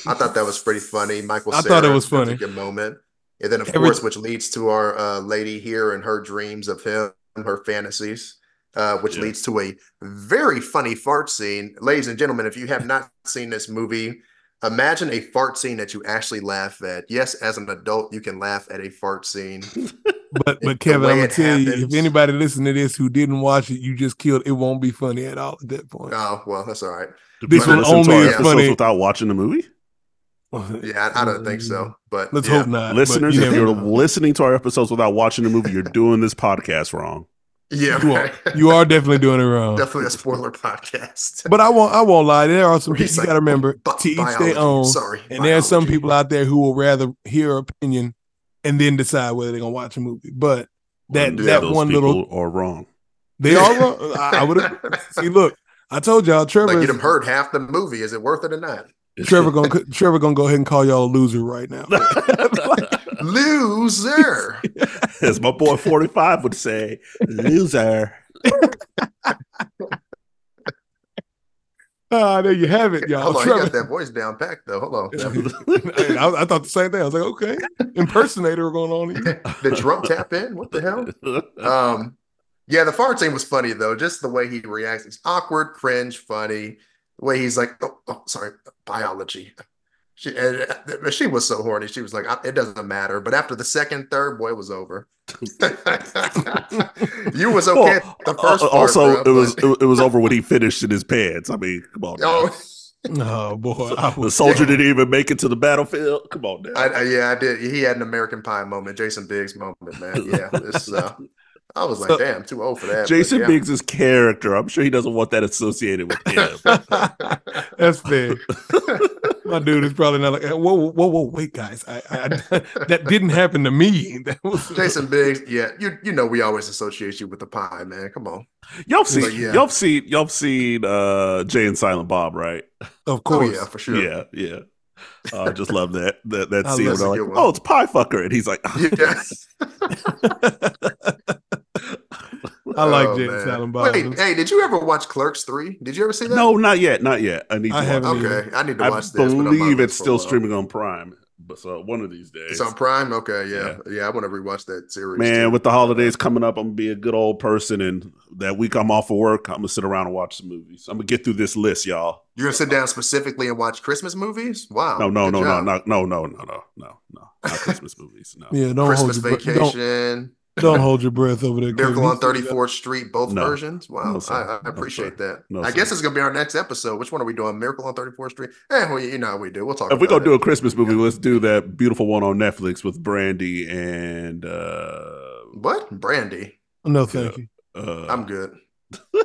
I thought that was pretty funny. Michael, I thought it was that a funny. good moment, and then of Every- course, which leads to our uh, lady here and her dreams of him, her fantasies, uh, which Yeah. leads to a very funny fart scene. Ladies and gentlemen, if you have not seen this movie, imagine a fart scene that you actually laugh at. Yes, as an adult, you can laugh at a fart scene. But but Kevin, I'm gonna it tell you, if anybody listening to this who didn't watch it, you just killed. It won't be funny at all at that point. Oh well, that's all right. Do This people one listen to only is funny. without watching the movie. Yeah, I, I don't think so, but Let's yeah. hope not. but Listeners, if you're know. listening to our episodes without watching the movie, you're doing this podcast wrong. Yeah, You are, you are definitely doing it wrong. definitely a spoiler podcast. But I won't. I won't lie. There are some people you got to remember Bi- to each biology, their own. Sorry, And there are some people out there who will rather hear opinion and then decide whether they're gonna watch a movie. But that And that those one people little are wrong. they are wrong. I, I would see. Look, I told y'all, Trevor. like you is- done heard half the movie. Is it worth it or not? Trevor gonna Trevor gonna go ahead and call y'all a loser right now. Loser. As my boy 45 would say, loser. Ah, there you have it, y'all. Hold on, you got that voice down packed though. Hold on. Hey, I, I thought the same thing. I was like, okay, impersonator going on here. Did Trump tap in? What the hell? Um, yeah, the fart scene was funny though. Just the way he reacts, it's awkward, cringe, funny. The way he's like, oh, oh sorry, biology. She and uh, she was so horny. She was like, it doesn't matter. But after the second, third, boy, it was over. you was okay at the first. uh, part, also, bro, it was it, it was over when he finished in his pants. I mean, come on. now. Oh, Oh boy, the soldier didn't even make it to the battlefield. Come on, now. I, I, yeah, I did. He had an American Pie moment, Jason Biggs moment, man. Yeah, it's, uh, I was like, So- damn, too old for that. but Jason yeah. Biggs' character. I'm sure he doesn't want that associated with him. that's fair. My dude is probably not like, whoa, whoa, whoa, wait, guys, I, I that didn't happen to me. That was Jason Biggs. Yeah, you you know we always associate you with the pie, man. Come on. Y'all seen Like, yeah. y'all seen y'all seen uh Jay and Silent Bob, right? of Oh course. yeah, for sure. Yeah, yeah. Uh, I just love that that that scene. Where like, oh, it's pie fucker, and he's like, Yeah. I like Oh, Jay and. Silent Bob. Wait, hey, did you ever watch Clerks 3? Did you ever see that? no, not yet, not yet. I need to I watch haven't either. Okay, I need to watch I'm on believe it's still while. streaming on Prime, but so one of these days. It's on Prime. Okay, yeah, yeah. I want to rewatch that series. Man, too. with the holidays coming up, I'm gonna be a good old person, and that week I'm off of work, I'm gonna sit around and watch some movies. I'm gonna get through this list, y'all. you're gonna sit down specifically and watch Christmas movies? Wow. No, no, good no, no, job. no, no, no, no, no, no, no, not Christmas movies. No, Yeah, don't Christmas hold your breath. Don't, Vacation, don't hold your breath over there. Miracle Kevin. on 34th Street, both No. versions. Wow, No, sir. I, I No, appreciate that. No, I sir. guess it's gonna be our next episode. Which one are we doing? Miracle on 34th Street? Eh, well, you know how we do. We'll talk. if we're gonna do a Christmas movie, let's do that beautiful one on Netflix with Brandy and uh, what Brandy? No, thank you. uh I'm good.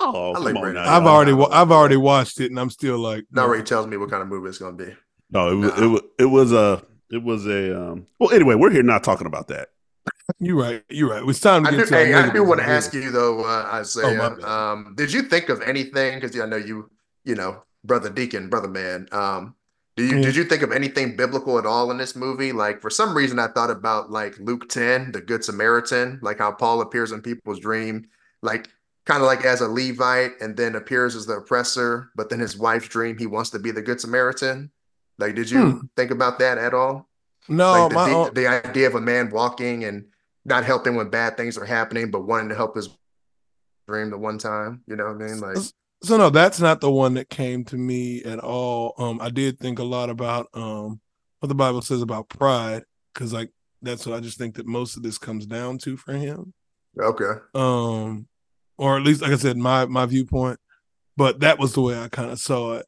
Oh, I come like on Brandy. now. I've already, wa- I've already watched it, and I'm still like, Now already tells me what kind of movie it's gonna be. No, it was, No. it was it was a it was a um. Well, anyway, we're here not talking about that. You're right. You're right. It's time to I get do, to hey, I do want to ask you though, uh, Isaiah. Oh, um, did you think of anything? Because I know you, you know, brother Deacon, brother man. Um, do you Yeah. did you think of anything biblical at all in this movie? Like for some reason, I thought about like Luke ten, the Good Samaritan, like how Paul appears in people's dream, like kind of like as a Levite, and then appears as the oppressor. But then his wife's dream, he wants to be the Good Samaritan. Like, did you Hmm. think about that at all? No, like the, my the, idea of a man walking and not helping when bad things are happening, but wanting to help his dream the one time. You know what I mean? Like, so no, that's not the one that came to me at all. Um, I did think a lot about um what the Bible says about pride, because like that's what I just think that most of this comes down to for him. okay, Um, or at least like I said, my my viewpoint. But that was the way I kind of saw it.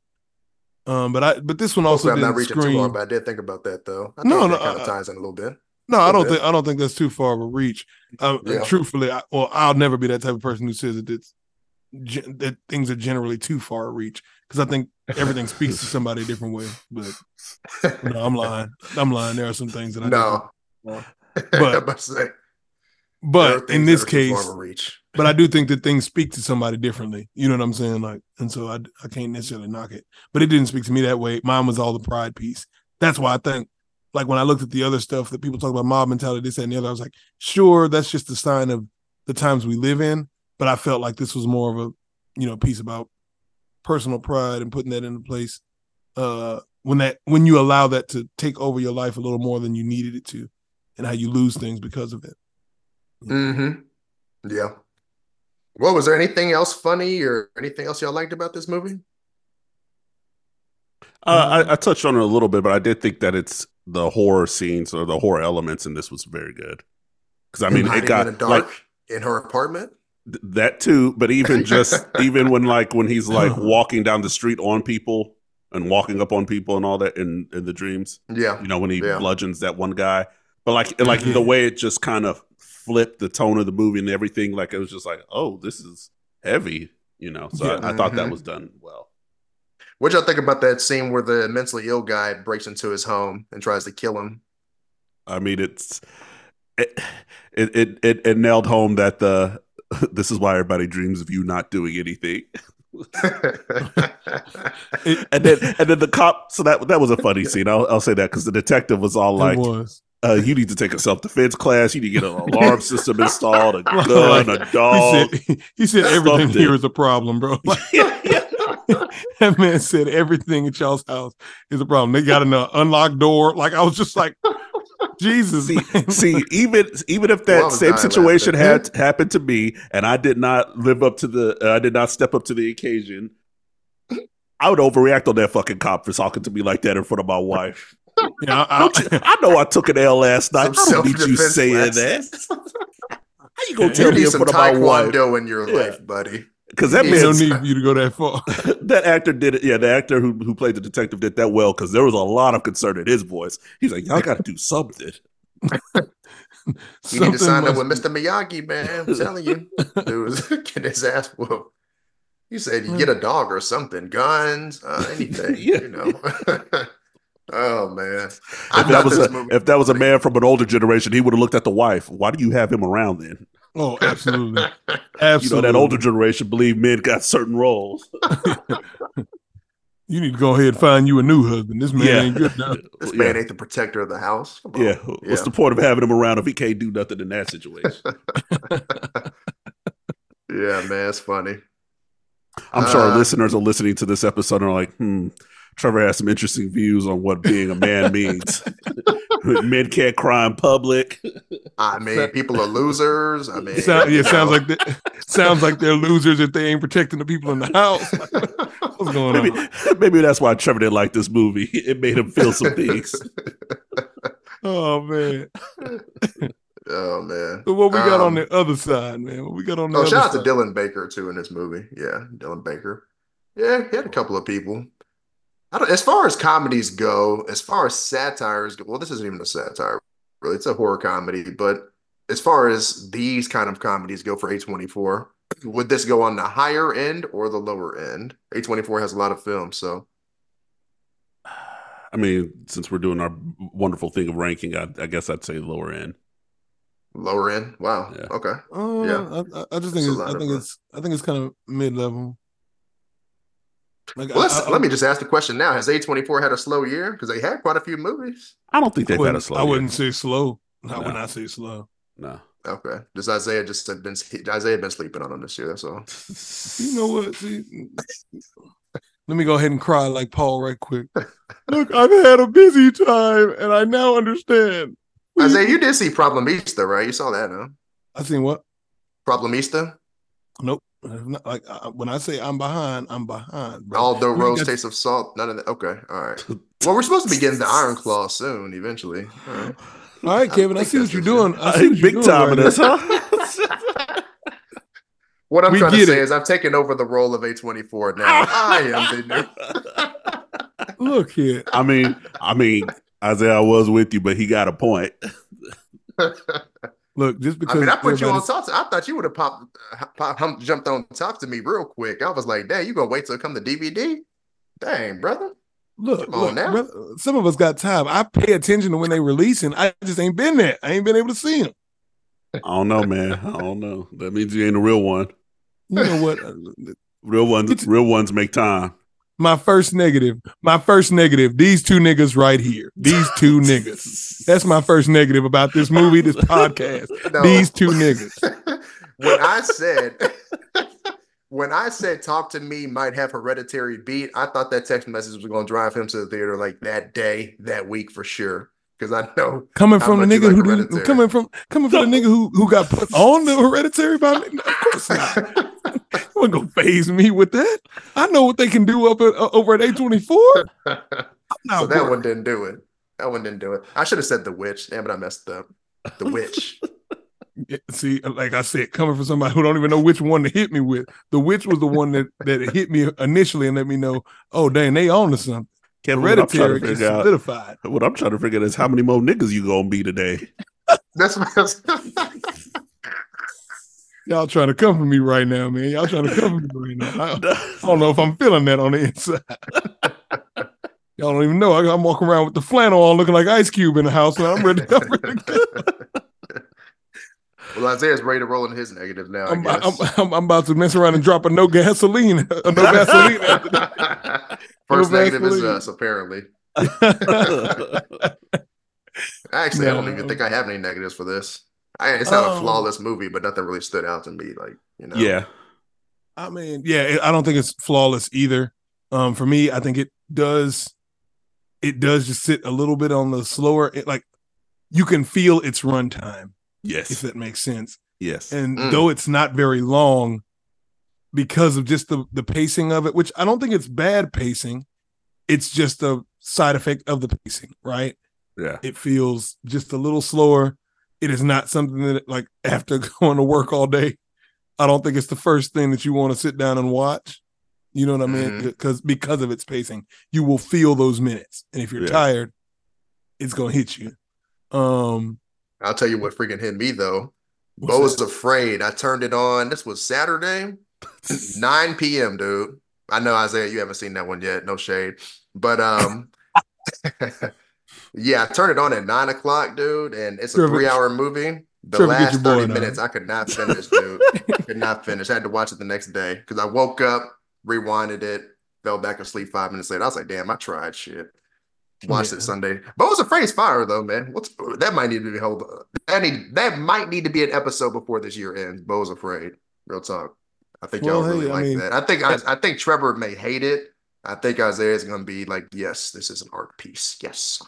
Um, but I but this one also hopefully I'm not reaching too scream. hard, but I did think about that though. I No, no, kind of ties in a little bit. No, I don't bit. think I don't think that's too far of a reach. Uh, Yeah. Truthfully, I, well, I'll never be that type of person who says that it's that things are generally too far a reach because I think everything speaks to somebody a different way. But no, I'm lying. I'm lying. There are some things that I no, But- I'm about to say, But in this too case, reach. But I do think that things speak to somebody differently. You know what I'm saying? Like, and so I I can't necessarily knock it. But it didn't speak to me that way. Mine was all the pride piece. That's why I think, like when I looked at the other stuff that people talk about mob mentality, this and the other, I was like, sure, that's just a sign of the times we live in. But I felt like this was more of a, you know, piece about personal pride and putting that into place. Uh, when that when you allow that to take over your life a little more than you needed it to, and how you lose things because of it. Mm-hmm. Yeah. Well, was there anything else funny or anything else y'all liked about this movie? Uh, I, I touched on it a little bit, but I did think that it's the horror scenes or the horror elements in this was very good. Because I mean, it got in the like dark in her apartment. th- that too, but even just even when like when he's like walking down the street on people and walking up on people and all that in in the dreams, Yeah. you know, when he Yeah. bludgeons that one guy, but like like the way it just kind of flipped the tone of the movie and everything, like it was just like, oh, this is heavy, you know. So Yeah. I, I thought that Mhm. was done well. What y'all think about that scene where the mentally ill guy breaks into his home and tries to kill him? I mean, it's it it it, it, it nailed home that the this is why everybody dreams of you not doing anything. And then and then the cop. So that that was a funny scene. I'll, I'll say that because the detective was all it like, was. Uh, "You need to take a self defense class. You need to get an alarm system installed, a Like, gun, a dog." He said, he said everything here is a problem, bro. Like, that man said everything at y'all's house is a problem. They got an uh, unlocked door. Like I was just like, Jesus. See, see, even even if that Well, same situation had happened to me, and I did not live up to the, uh, I did not step up to the occasion, I would overreact on that fucking cop for talking to me like that in front of my wife. Yeah, I, Don't I know I took an L last night. Some I don't need you self-defense saying lessons. that. How you gonna You tell You me need some front of my wife? taekwondo in your Yeah. life, buddy. Because that man don't need you to go that far. that actor did it. Yeah, the actor who who played the detective did that well because there was a lot of concern in his voice. He's like, "Y'all got to do something." You need to sign up with Mr. Miyagi, man. I'm telling you. Dude was getting his ass whooped. You said you get a dog or something, guns, uh, anything, Yeah. you know. Oh man. If I that was a, movie- if that was a man from an older generation, he would have looked at the wife. Why do you have him around then? Oh, absolutely, You know that older generation believe men got certain roles. You need to go ahead and find you a new husband. This man Yeah. ain't good enough. this yeah. man ain't the protector of the house. Come on. Yeah. What's the point of having him around if he can't do nothing in that situation? Yeah, man, it's funny. I'm sure our Uh, listeners are listening to this episode and are like, hmm, Trevor has some interesting views on what being a man means. Men can't cry in public. I mean, people are losers. I mean, Sound, yeah, you sounds like they, sounds like they're losers if they ain't protecting the people in the house. What's going Maybe, on? maybe that's why Trevor didn't like this movie. It made him feel some things. Oh man. oh man. So what we got Um, on the other side, man? What we got on the Oh, other shout out to? Dylan Baker too in this movie. Yeah, Dylan Baker. Yeah, he had a couple of people. I don't, as far as comedies go, as far as satires go, well, this isn't even a satire, really. It's a horror comedy. But as far as these kind of comedies go for A24, would this go on the higher end or the lower end? A24 has a lot of films, so I mean, since we're doing our wonderful thing of ranking, I, I guess I'd say lower end. lower end. Wow. Yeah. Okay. Uh, Yeah. I, I- I just think It's a it's, lot I think it's I think it's kind of mid level. Like Well, let's, I, I, let me just ask the question now. Has A24 had a slow year? Because they had quite a few movies. I don't think they've had a slow. I year. wouldn't say slow. Not when No. I say slow. No. Okay. Just Isaiah just had been Isaiah been sleeping on them this year. That's all. You know what? See, let me go ahead and cry like Paul right quick. Look, I've had a busy time, and I now understand. Isaiah, you did see Problemista, right? You saw that, huh? I seen what? Problemista. Nope. Not like I, when I say I'm behind, I'm behind. Bro. Although We rose got- taste of salt. None of that. Okay. All right. Well, we're supposed to be getting the Iron Claw soon, eventually. All right. All right, Kevin. I, think see what you're doing. I see big doing time right in this, huh? What I'm We trying to say it. is I've taken over the role of A24 now. I am the new. Look here. I mean, I mean, Isaiah was with you, but he got a point. Look, just because I mean, I put you on everybody's- top. To, I thought you would have popped, uh, pop, jumped on top to me real quick. I was like, "Dang, you gonna wait till it come to DVD? Dang, brother." Look, Come on look now. brother, some of us got time. I pay attention to when they releasing. I just ain't been there. I ain't been able to see them. I don't know, man. I don't know. That means you ain't a real one. You know what? Real ones, real ones make time. My first negative. My first negative. These two niggas right here. These two niggas. That's my first negative about this movie, this podcast. No. These two niggas. when I said, when I said, "Talk to me," might have hereditary beat. I thought that text message was going to drive him to the theater like that day, that week for sure. Because I know Coming from the nigga like who coming from coming from the nigga who who got put on the hereditary by me. Of course not. You ain't gonna phase me with that. I know what they can do up at, uh, over at A twenty four. I'm so that worried. one didn't do it. That one didn't do it. I should have said the witch. Damn it, I messed up. The witch. Yeah, See, like I said, coming from somebody who don't even know which one to hit me with, the witch was the one that that hit me initially and let me know, oh dang, they on to something. Kevin, what I'm trying Hereditary to just figure out. solidified. What I'm trying to figure out is how many more niggas you gonna be today. That's what Y'all trying to come for me right now, man. Y'all trying to come for me right now. I, I don't know if I'm feeling that on the inside. Y'all don't even know. I, I'm walking around with the flannel on, looking like Ice Cube in the house, and I'm ready. I'm, ready to, well, Isaiah's ready to roll in his negative now. I I'm, I'm, guess. I'm, I'm about to mess around and drop a no gasoline, a no gasoline. First No negative is us, apparently. Actually, I don't even think I have any negatives for this. I, it's not Oh. a flawless movie, but nothing really stood out to me. Like, you know, Yeah, I mean, yeah, I don't think it's flawless either. Um, for me, I think it does. It does just sit a little bit on the slower. It, like you can feel its runtime, Yes, if that makes sense. yes. And Mm. though it's not very long, because of just the the pacing of it, which I don't think it's bad pacing, it's just a side effect of the pacing, right? yeah, It feels just a little slower. It is not something that like after going to work all day, I don't think it's the first thing that you want to sit down and watch. You know what I mean? Because because of its pacing, you will feel those minutes, and if you're Yeah. tired, it's gonna hit you. Um, I'll tell you what freaking hit me though. Beau was afraid. I turned it on. This was Saturday. 9 p.m., dude. I know Isaiah, you haven't seen that one yet. No shade. But um yeah, I turned it on at nine o'clock, dude, and it's a Trevor- three-hour movie. The Trevor, last your 30 now. minutes, I could not finish, dude. I could not finish. I had to watch it the next day because I woke up, rewinded it, fell back asleep five minutes later. I was like, damn, I tried shit. Watched Yeah. it Sunday. But it was a afraid fire though, man. What's that might need to be hold that need that might need to be an episode before this year ends. Beau was afraid. Real talk. I think y'all Well, really hey, I like mean- that. I think I, I think Trevor may hate it. I think Isaiah is gonna be like, yes, this is an art piece. Yes.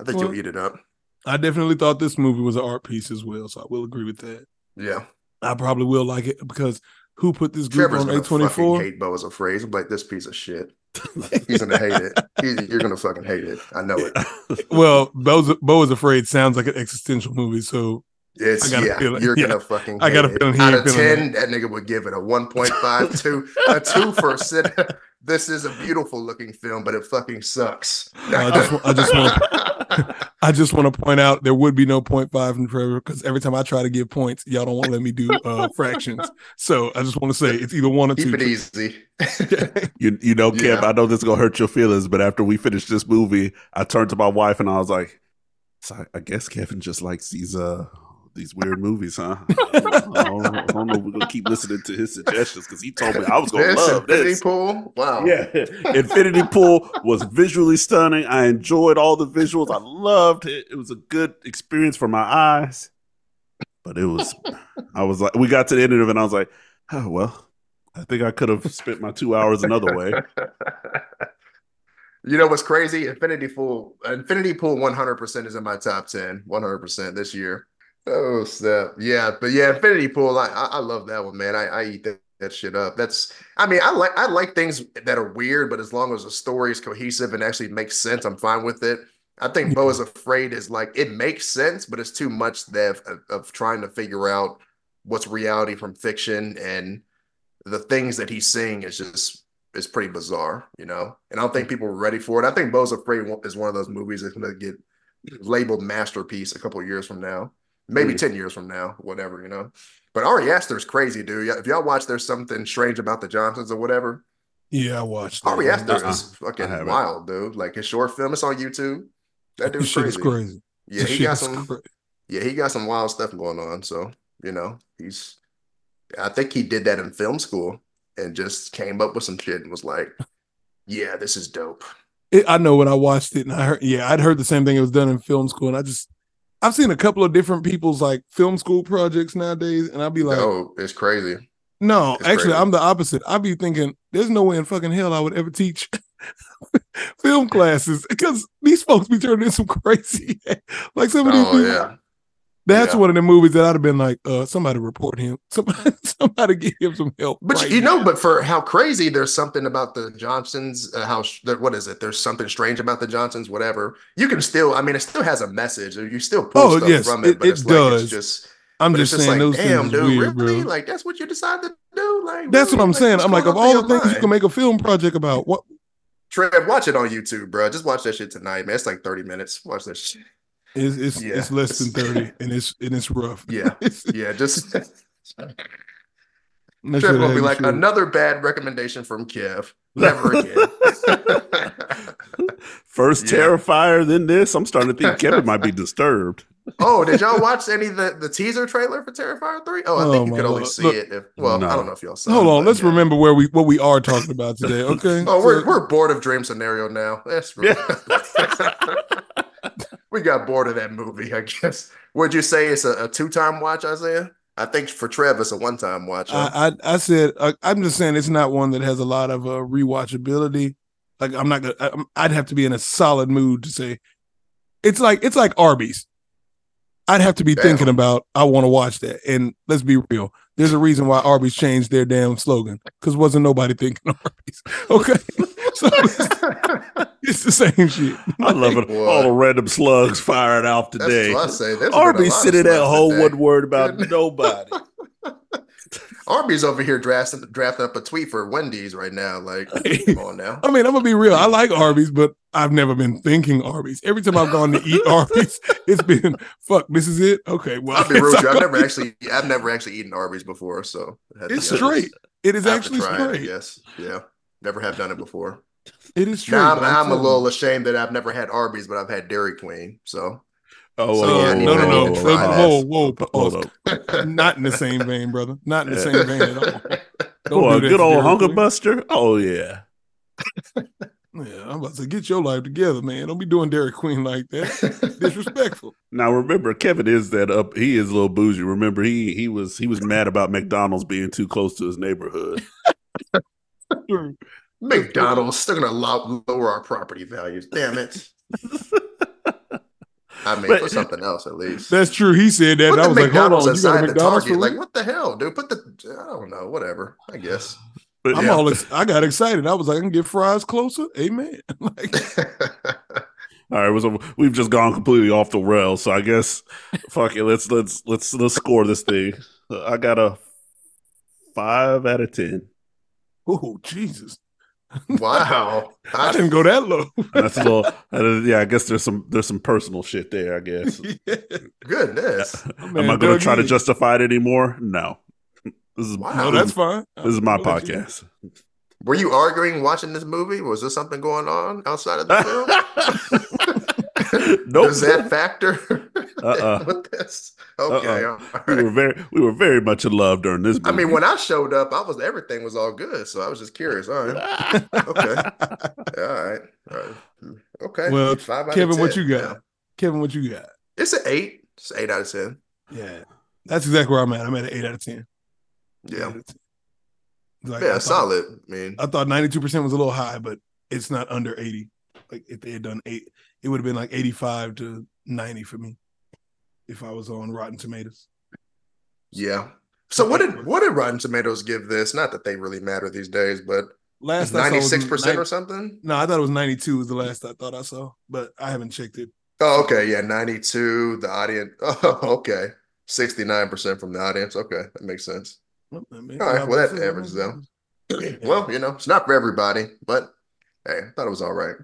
I think Well- you'll eat it up. I definitely thought this movie was an art piece as well, so I will agree with that. Yeah. I probably will like it because who put this group Trevor's on A twenty four? hate Beau is afraid. He's like this piece of shit. He's gonna hate it. He- you're gonna fucking hate it. I know it. Well, Beau's, Beau is afraid sounds like an existential movie, so It's I got a yeah, feeling- you're yeah. gonna fucking. I got a feeling Out of ten, that nigga would give it a 1.5, two, a two for a sit. This is a beautiful looking film, but it fucking sucks. I just I just want I just want to point out there would be no point five in Trevor because every time I try to give points, y'all don't want to let me do uh, fractions. So I just want to say it's either one or keep two. it easy. You you know, Kim, Yeah. I know this is gonna hurt your feelings, but after we finished this movie, I turned to my wife and I was like, so I, I guess Kevin just likes these uh these weird movies, huh? I don't, I don't- I don't know if we're gonna keep listening to his suggestions because he told me I was gonna This love infinity this. pool. Wow. Yeah, Infinity Pool was visually stunning. I enjoyed all the visuals. I loved it. It was a good experience for my eyes. But it was, I was like, we got to the end of it, and I was like, oh well, I think I could have spent my two hours another way. You know what's crazy? Infinity Pool, Infinity Pool 100% is in my top 10, 100% this year. Oh, snap. Yeah, but yeah, Infinity Pool, I, I, love that one, man. I, I eat that, that shit up. That's, I mean, I like, I like things that are weird, but as long as the story is cohesive and actually makes sense, I'm fine with it. I think Beau is Afraid is like, it makes sense, but it's too much of, of trying to figure out what's reality from fiction and the things that he's seeing is just is pretty bizarre, you know. And I don't think people were ready for it. I think Beau's Afraid is one of those movies that's gonna get labeled masterpiece a couple years from now, maybe Mm. ten years from now, whatever, you know. But Ari Aster's crazy, dude. If y'all watch There's Something Strange About the Johnsons or whatever, Yeah, I watched. that. Ari Aster Uh-uh. is fucking wild, dude. Like his short film, it's on YouTube. That dude's crazy. crazy. Yeah, he got some. Yeah, he got some wild stuff going on. So, you know, he's I think he did that in film school and just came up with some shit and was like, Yeah, this is dope. It, I know when I watched it, and I heard, yeah, I'd heard the same thing. It was done in film school, and I just, I've seen a couple of different people's like film school projects nowadays, and I'd be like, oh, it's crazy. no, it's actually, crazy. I'm the opposite. I'd be thinking, there's no way in fucking hell I would ever teach film classes because these folks be turning in some crazy, like some of these. Oh people- yeah. That's Yeah. one of the movies that I'd have been like, uh, somebody report him, somebody, somebody give him some help. But right you know, but for how crazy, there's something about the Johnsons. Uh, how what is it? There's something strange about the Johnsons. Whatever. You can still. I mean, it still has a message. You still pull Oh, stuff yes, from it, it- but it it's like does. it's just. I'm just it's saying those damn, things dude, weird, really? bro. Like that's what you decided to do? Like That's what? I'm Like, saying. I'm like, of all the things you can make a film project about, what Trev, watch it on YouTube, bro. Just watch that shit tonight, man. It's like 30 minutes. Watch that shit. Is it's, Yeah. it's less than thirty, and it's and it's rough. Yeah. Yeah, just Trev will be like shit. another bad recommendation from Kev. Never again. First Yeah. Terrifier, then this. I'm starting to think Kevin might be disturbed. oh, did y'all watch any of the, the teaser trailer for Terrifier 3? Oh, I Oh, think you could only Lord. see Look- it if well, No. I don't know if y'all saw Hold it, on, let's yeah. remember where we what we are talking about today. Okay. Oh, we're So- we're bored of Dream Scenario now. That's really we got bored of that movie, I guess. Would you say it's a, a two-time watch, Isaiah? I think for Trev, it's a one-time watch. huh? I, I I said I, I'm just saying it's not one that has a lot of uh, rewatchability. Like I'm not gonna. I, I'd have to be in a solid mood to say it's like it's like Arby's. I'd have to be Damn. thinking about I want to watch that. And let's be real, there's a reason why Arby's changed their damn slogan because wasn't nobody thinking of Arby's. Okay, so it's, it's the same shit. I love it. Boy. All the random slugs firing off today. That's what I say. There's been Arby's lot of sitting at slugs home, today. wasn't worried about nobody. Arby's over here drafting drafting up a tweet for Wendy's right now. Like, come on now. I mean, I'm gonna be real. I like Arby's, but I've never been thinking Arby's. Every time I've gone to eat Arby's, it's been fuck. This is it. Okay, well, I'll be real guess with you. I'll I've never eat- actually, I've never actually eaten Arby's before, so I had to It's be straight. It is I actually try straight. Yes, yeah, never have done it before. It is true. Now I'm, but I'm a little ashamed that I've never had Arby's, but I've had Dairy Queen. So Oh, So, whoa, yeah, I whoa, need- no, no, I no. need to whoa, Whoa, whoa, Hold up. Not in the same vein, brother. Not in the same vein at all. Don't Oh, a good old Dairy hunger Queen. buster. Oh yeah. Yeah, I'm about to get your life together, man. Don't be doing Dairy Queen like that. Disrespectful. Now remember, Kevin is that up. He is a little bougie. Remember, he he was he was mad about McDonald's being too close to his neighborhood. McDonald's still gonna lo- lower our property values. Damn it! I mean, But- put something else at least. That's true. He said that. Put and I was like, hold McDonald's on, you got McDonald's Target. for Like, what the hell, dude? Put the I don't know, whatever. I guess. But I'm yeah. all ex- I got excited. I was like, I can get fries closer. Amen. like, All right, a, we've just gone completely off the rails. So I guess, fuck it. Let's let's let's let's score this thing. I got a five out of ten. Oh Jesus. wow. I didn't go that low. That's a little. uh, yeah, I guess there's some there's some personal shit there. I guess. Yeah. Goodness. Am I going to try to justify it anymore? No. This is Wow. No, that's fine. this is my I'll let you- podcast. Were you arguing watching this movie? Was there something going on outside of the film? Nope. Does that factor Uh-uh. with this? Uh-uh. Okay. Uh-uh. all we were very we were very much in love during this. Movie. I mean, when I showed up, I was everything was all good. So I was just curious. All right. Okay. All right. All right. Okay. Well, Five out of Kevin, what you got? Yeah. Kevin, what you got? It's an eight. It's an eight out of ten. Yeah. That's exactly where I'm at. I'm at an eight out of ten. Yeah. out of 10. Like, I Yeah, thought- solid. I mean, I thought 92% was a little high, but it's not under 80. Like if they had done eight, it would have been like 85 to 90 for me if I was on Rotten Tomatoes. yeah. So what did what did Rotten Tomatoes give this? Not that they really matter these days, but Last I saw was ninety six percent 90 or something. No, I thought it was 92 was the last I thought I saw, but I haven't checked it. Oh, okay. Yeah, ninety two. The audience. Oh, okay. Sixty nine percent from the audience. Okay, that makes sense. Well, All right, well, that averages out. Well, you know, it's not for everybody, but hey, I thought it was all right.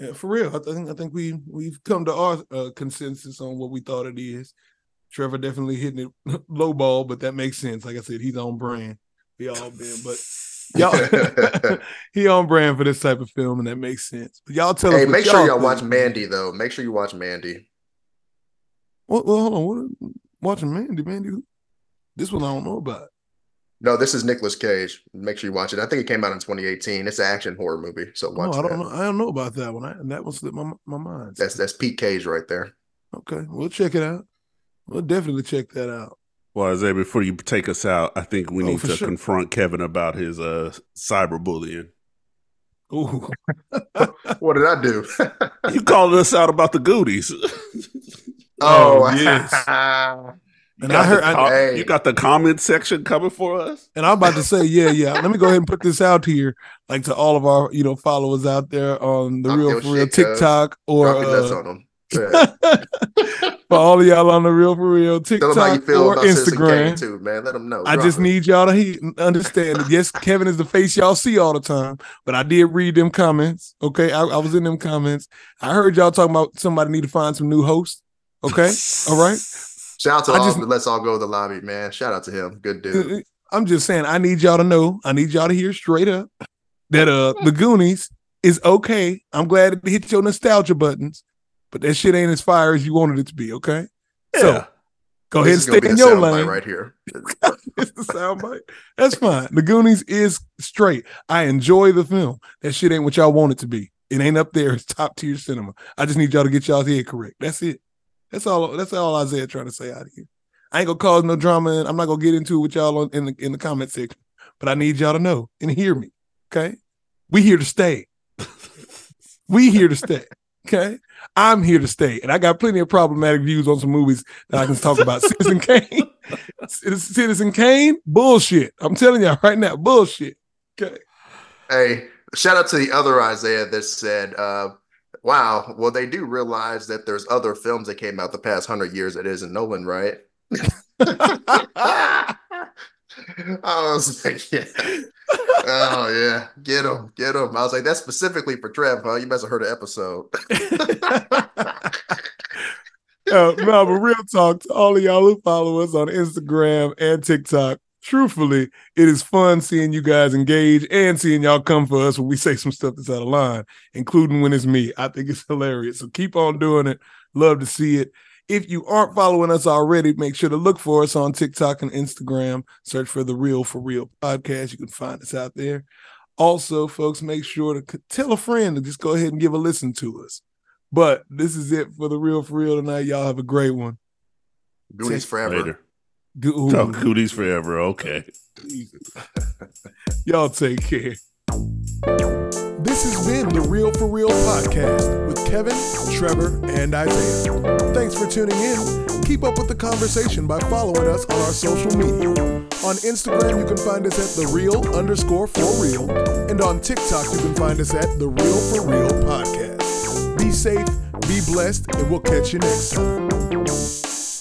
Yeah, for real. I think I think we we've come to our uh, consensus on what we thought it is. Trevor definitely hitting it low ball, but that makes sense. Like I said, he's on brand. We all been, but y'all he on brand for this type of film, and that makes sense. But y'all tell hey, make sure y'all think. watch Mandy though. Make sure you watch Mandy. Well, well, hold on. What watching Mandy? Mandy? This one I don't know about. No, this is Nicolas Cage. Make sure you watch it. I think it came out in 2018. It's an action horror movie, so Oh, I don't know. I don't know about that one. I, and that one slipped my my mind. That's that's Pete Cage right there. okay. We'll check it out. We'll definitely check that out. well, Isaiah, before you take us out, I think we Oh, need to sure. confront Kevin about his uh cyberbullying. Ooh. What did I do? You called us out about the goodies. oh, Oh, yes. You And I heard- the I- Hey. you got the comment section coming for us. And I'm about to say, yeah, yeah. Let me go ahead and put this out here, like to all of our, you know, followers out there on the Talk real for real shit, cuz. TikTok or Drop your nuts uh, on them. For all of y'all on the real for real Tell them how you TikTok feel or about Citizen Kane Instagram. too, man. Let them know. I Drop just it. need y'all to he- understand that yes, Kevin is the face y'all see all the time, but I did read them comments. Okay, I, I was in them comments. I heard y'all talking about somebody need to find some new hosts. Okay, all right. Shout out to I all just- the Let's All Go to the Lobby, man. Shout out to him. Good dude. I'm just saying, I need y'all to know, I need y'all to hear straight up that uh the Goonies is okay. I'm glad it hit your nostalgia buttons, but that shit ain't as fire as you wanted it to be. Okay, so Yeah. go ahead and This stay be in the your soundbite lane. right here. it's the soundbite. That's fine. The Goonies is straight. I enjoy the film. That shit ain't what y'all want it to be. It ain't up there. It's top tier cinema. I just need y'all to get y'all's head correct. That's it. That's all. That's all Isaiah trying to say out here. I ain't gonna cause no drama, and I'm not gonna get into it with y'all on, in the in the comment section. But I need y'all to know and hear me. Okay, we here to stay. we here to stay. Okay, I'm here to stay, and I got plenty of problematic views on some movies that I can talk about. Citizen Kane, Citizen Kane, bullshit. I'm telling y'all right now, bullshit. Okay, Hey, shout out to the other Isaiah that said, uh, wow, well, they do realize that there's other films that came out the past hundred years that isn't Nolan, right? I was like, yeah. Oh yeah, get him, get him. I was like, that's specifically for Trev, huh? You must have heard an episode. uh, no, but real talk to all of y'all who follow us on Instagram and TikTok. Truthfully, it is fun seeing you guys engage and seeing y'all come for us when we say some stuff that's out of line, including when it's me. I think it's hilarious. So keep on doing it. Love to see it. If you aren't following us already, make sure to look for us on TikTok and Instagram. Search for the Real for Real podcast. You can find us out there. Also, folks, make sure to tell a friend to just go ahead and give a listen to us. But this is it for the Real for Real tonight. Y'all have a great one. Goonies forever. Later. Go- oh, Goonies forever. Okay. Y'all take care. This has been the Real for Real podcast with Kevin, Trevor, and Isaiah. Thanks for tuning in. Keep up with the conversation by following us on our social media. On Instagram, you can find us at the real underscore for real, and on TikTok, you can find us at the Real for Real podcast. Be safe, be blessed, and we'll catch you next time.